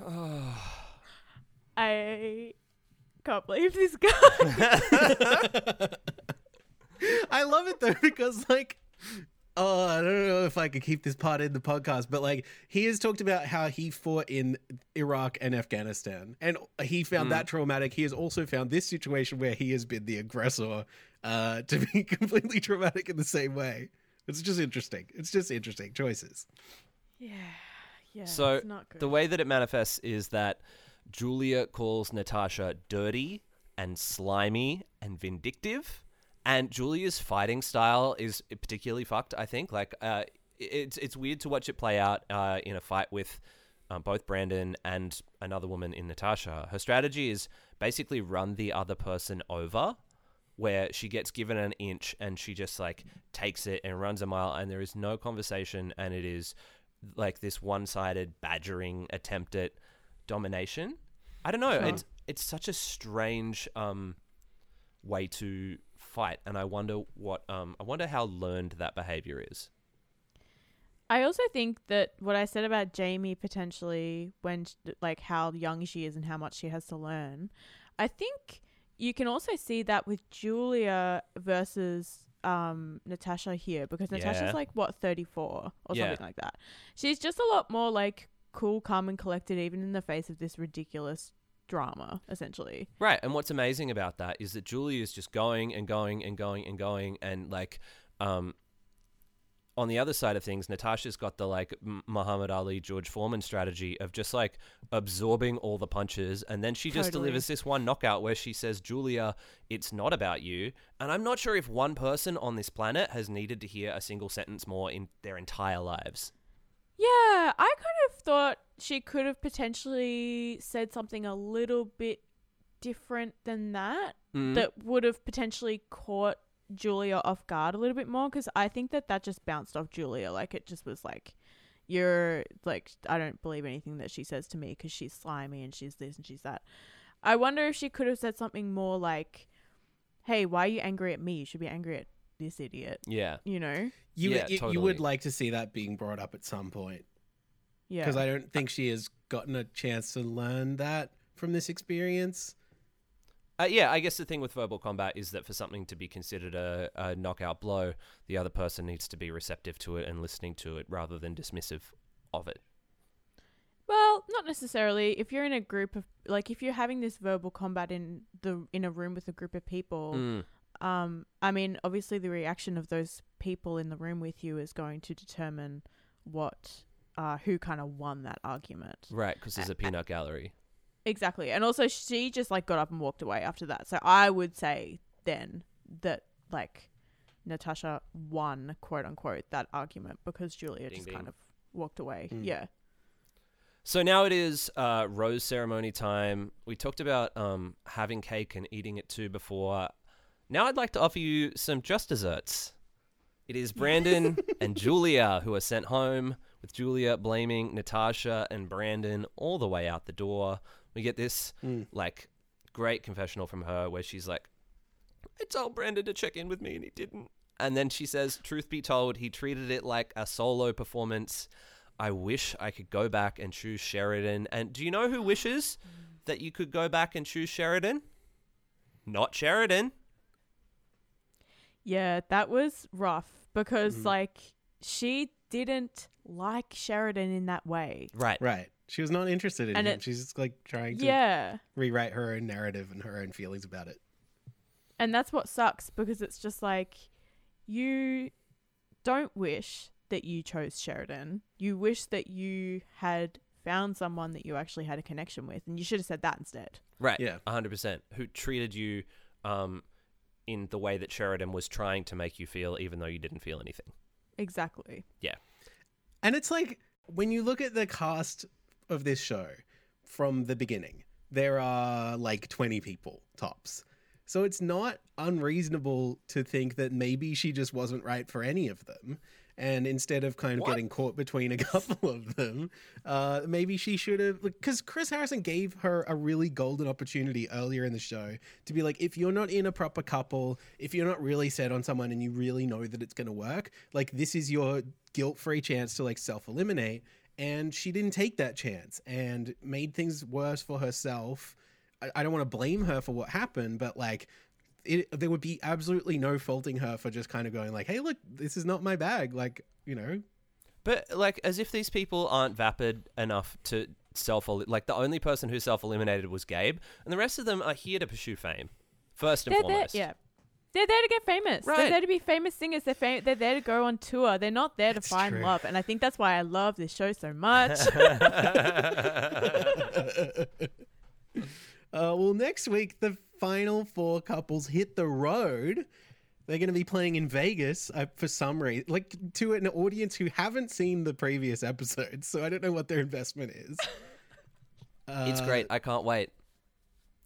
I can't believe this guy. I love it though because like oh I don't know if I could keep this part in the podcast but like he has talked about how he fought in Iraq and Afghanistan and he found that traumatic he has also found this situation where he has been the aggressor uh to be completely traumatic in the same way it's just interesting it's just interesting choices yeah. Yeah. So it's not good. the way that it manifests is that Julia calls Natasha dirty and slimy and vindictive, and Julia's fighting style is particularly fucked. I think like uh, it's it's weird to watch it play out uh, in a fight with. Um, both Brandon and another woman in Natasha. Her strategy is basically run the other person over, where she gets given an inch and she just like takes it and runs a mile, and there is no conversation, and it is like this one-sided badgering attempt at domination. I don't know. It's it's such a strange um, way to fight, and I wonder what um, I wonder how learned that behavior is. I also think that what I said about Jamie potentially when like how young she is and how much she has to learn, I think you can also see that with Julia versus um Natasha here because Yeah. Natasha's like what 34 or Yeah. something like that. She's just a lot more like cool, calm and collected even in the face of this ridiculous drama essentially. Right, and what's amazing about that is that Julia is just going and going and going and going, and like, um, on the other side of things, Natasha's got the like Muhammad Ali, George Foreman strategy of just like absorbing all the punches, and then she just Totally. delivers this one knockout where she says, "Julia, it's not about you." And I'm not sure if one person on this planet has needed to hear a single sentence more in their entire lives. Yeah, I kind of thought she could have potentially said something a little bit different than that Mm. that would have potentially caught Julia off guard a little bit more because I think that that just bounced off Julia. Like it just was like, you're like, I don't believe anything that she says to me because she's slimy and she's this and she's that. I wonder if she could have said something more like, hey, why are you angry at me? You should be angry at this idiot. yeah. You know? You, Yeah, you, you would like to see that being brought up at some point Yeah. because I don't think she has gotten a chance to learn that from this experience. Uh, yeah, I guess the thing with verbal combat is that for something to be considered a, a knockout blow, the other person needs to be receptive to it and listening to it rather than dismissive of it. Well, not necessarily. If you're in a group of like if you're having this verbal combat in the in a room with a group of people, Mm. um I mean, obviously the reaction of those people in the room with you is going to determine what uh who kind of won that argument. Right, because there's a peanut gallery. Exactly. And also she just like got up and walked away after that. So I would say then that like Natasha won quote unquote that argument because Julia Ding, just ding. kind of walked away. Mm. Yeah. So now it is uh, rose ceremony time. We talked about um, having cake and eating it too before. Now I'd like to offer you some just desserts. It is Brandon and Julia who are sent home, with Julia blaming Natasha and Brandon all the way out the door. We get this Mm. like great confessional from her where she's like, I told Brandon to check in with me and he didn't. And then she says, Truth be told, he treated it like a solo performance. I wish I could go back and choose Sheridan. And do you know who wishes that you could go back and choose Sheridan? Not Sheridan. Yeah, that was rough because Mhm. like she didn't like Sheridan in that way. Right. Right. She was not interested in And him. it- She's just like trying to Yeah. rewrite her own narrative and her own feelings about it. And that's what sucks because it's just like you don't wish that you chose Sheridan. You wish that you had found someone that you actually had a connection with and you should have said that instead. Right. Yeah. 100%. Who treated you um, in the way that Sheridan was trying to make you feel, even though you didn't feel anything. Exactly. Yeah. And it's like when you look at the cast of this show from the beginning, there are like 20 people tops. So it's not unreasonable to think that maybe she just wasn't right for any of them. And instead of kind of What? getting caught between a couple of them, uh, maybe she should have. Because Chris Harrison gave her a really golden opportunity earlier in the show to be like, if you're not in a proper couple, if you're not really set on someone and you really know that it's going to work, like this is your guilt free chance to like self eliminate. And she didn't take that chance and made things worse for herself. I, I don't want to blame her for what happened, but like, it, there would be absolutely no faulting her for just kind of going like, "Hey, look, this is not my bag." Like, you know, But, like, as if these people aren't vapid enough to self Like, the only person who self eliminated was Gabe, and the rest of them are here to pursue fame, first and They're there, foremost. yeah. They're there to get famous. Right. They're there to be famous singers. They're fam- they're there to go on tour. They're not there to It's find true. love. And I think that's why I love this show so much. uh, well, next week the final four couples hit the road. They're going to be playing in Vegas uh, for some reason, like to an audience who haven't seen the previous episodes. So I don't know what their investment is. it's Uh, great. I can't wait.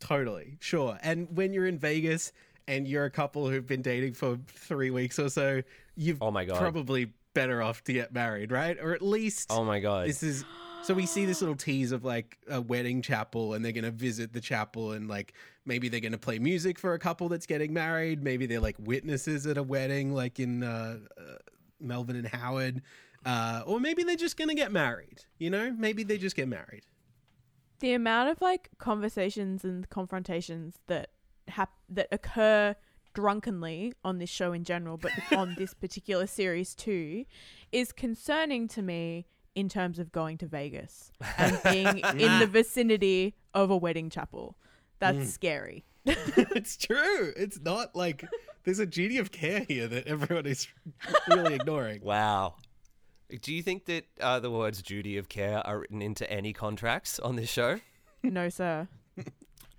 Totally, sure. And when you're in Vegas and you're a couple who've been dating for three weeks or so, you've Oh my God. probably better off to get married, right? Or at least Oh my god. this is. So we see this little tease of like a wedding chapel, and they're gonna visit the chapel, and like maybe they're gonna play music for a couple that's getting married. Maybe they're like witnesses at a wedding, like in uh, uh, Melvin and Howard. Uh, or maybe they're just gonna get married. You know, maybe they just get married. the amount of like conversations and confrontations that hap- that occur drunkenly on this show in general, but on this particular series too, is concerning to me in terms of going to Vegas and being in the vicinity of a wedding chapel. That's Mm. scary. it's true. It's not like there's a duty of care here that everyone is really ignoring. Wow. Do you think that uh, the words duty of care are written into any contracts on this show? No, sir.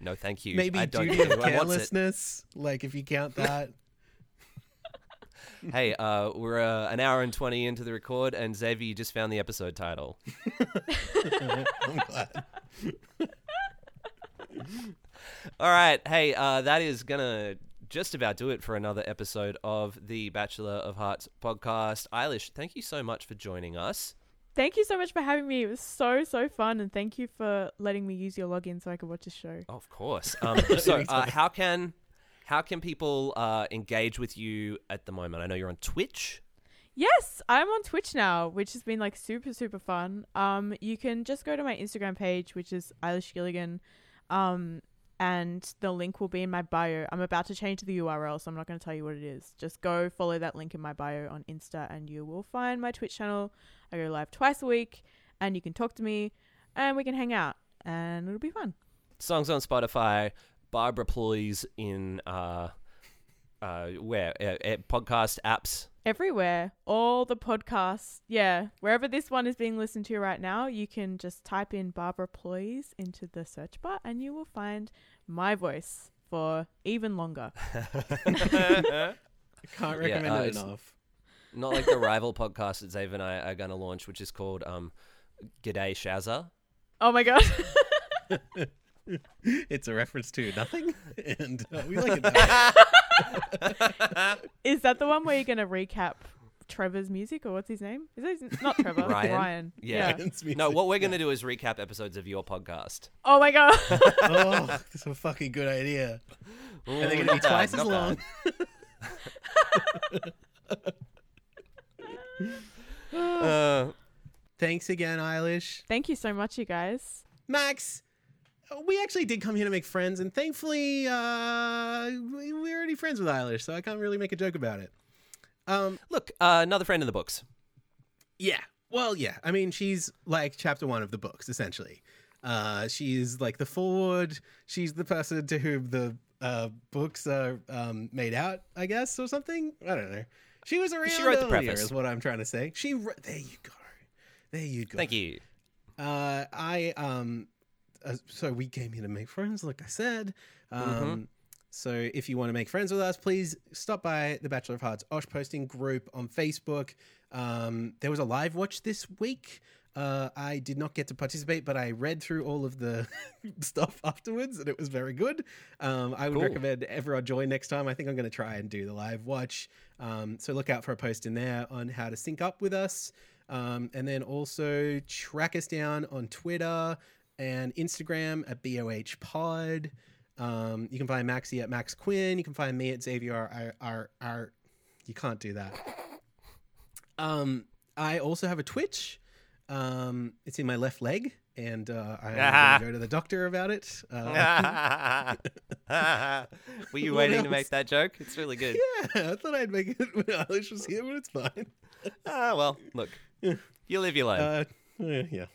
No, thank you. Maybe I don't duty of anyone wants it. carelessness, like if you count that. hey, uh, we're uh, an hour and 20 into the record, and Xavier, you just found the episode title. I'm glad. All right. Hey, uh, that is going to just about do it for another episode of the Bachelor of Hearts podcast. Eilish, thank you so much for joining us. Thank you so much for having me. It was so so fun, and thank you for letting me use your login so I could watch the show. Of course. Um, so, uh, how can how can people uh, engage with you at the moment? I know you're on Twitch. Yes, I'm on Twitch now, which has been like super super fun. Um, you can just go to my Instagram page, which is Eilish Gilligan, um, and the link will be in my bio. I'm about to change the URL, so I'm not going to tell you what it is. Just go follow that link in my bio on Insta, and you will find my Twitch channel. I go live twice a week, and you can talk to me, and we can hang out, and it'll be fun. Songs on Spotify. Barbara Ploys in uh, uh, where uh, uh, podcast apps. Everywhere, all the podcasts, yeah, wherever this one is being listened to right now, you can just type in Barbara Ploys into the search bar, and you will find my voice for even longer. I can't recommend uh, it enough. Not like the rival podcast that Xavier and I are going to launch, which is called um, G'day Shazza. Oh my god. It's a reference to nothing, and uh, we like it. That way. Is that the one where you're gonna recap Trevor's music or what's his name? Is it it's not Trevor? Ryan? Yeah. Ryan's No, what we're going to do is recap episodes of your podcast. Oh my god. Oh, that's a fucking good idea. And they're Ooh, going to be not bad, twice as not long. bad. Uh, Thanks again, Eilish. Thank you so much, you guys. Max, uh, we actually did come here to make friends, and thankfully, uh, we- we're already friends with Eilish, so I can't really make a joke about it. Um, look, uh, another friend in the books. yeah. Well, yeah. I mean, she's like chapter one of the books, essentially. Uh, she's like the foreword. She's the person to whom the uh, books are um, made out, I guess, or something. I don't know. She was around wrote the earlier, preface. is what I'm trying to say. She. Re- there you go. There you go. Thank you. Uh, I um, uh, so we came here to make friends, like I said. Um, Mhm. So if you want to make friends with us, please stop by the Bachelor of Hearts Osh posting group on Facebook. Um, there was a live watch this week. Uh, I did not get to participate, but I read through all of the stuff afterwards, and it was very good. Um, I would Cool. recommend everyone join next time. I think I'm going to try and do the live watch. Um, so look out for a post in there on how to sync up with us. Um, and then also track us down on Twitter and Instagram at BOH Pod. Um, you can find Maxie at Max Quinn. You can find me at Xavier R. R. R. You can't do that. Um, I also have a Twitch. Um, it's in my left leg, and uh, to go to the doctor about it. Uh, Were you waiting to make that joke? It's really good. yeah, I thought I'd make it when Eilish was here, but it's fine. Ah, well, look, you live your life. Uh, yeah,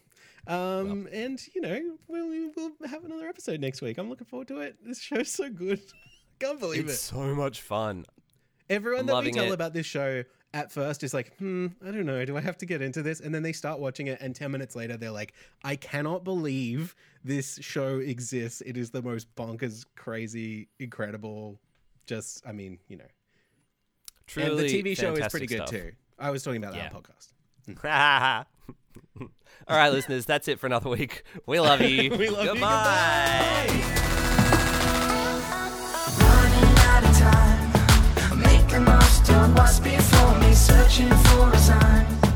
Um, and you know, we'll, we'll have another episode next week. I'm looking forward to it. This show's so good. Can't believe it's it. so much fun. Everyone I'm that we tell it. about this show at first is like, hmm, I don't know. Do I have to get into this? And then they start watching it, and 10 minutes later, they're like, I cannot believe this show exists. It is the most bonkers, crazy, incredible. Just, I mean, you know. Truly, and the TV show is pretty good stuff. too. I was talking about that Yeah. on podcast. All right, listeners, that's it for another week. We love you. We love you. Goodbye. Running out of time. Make the most of before me. Searching for a sign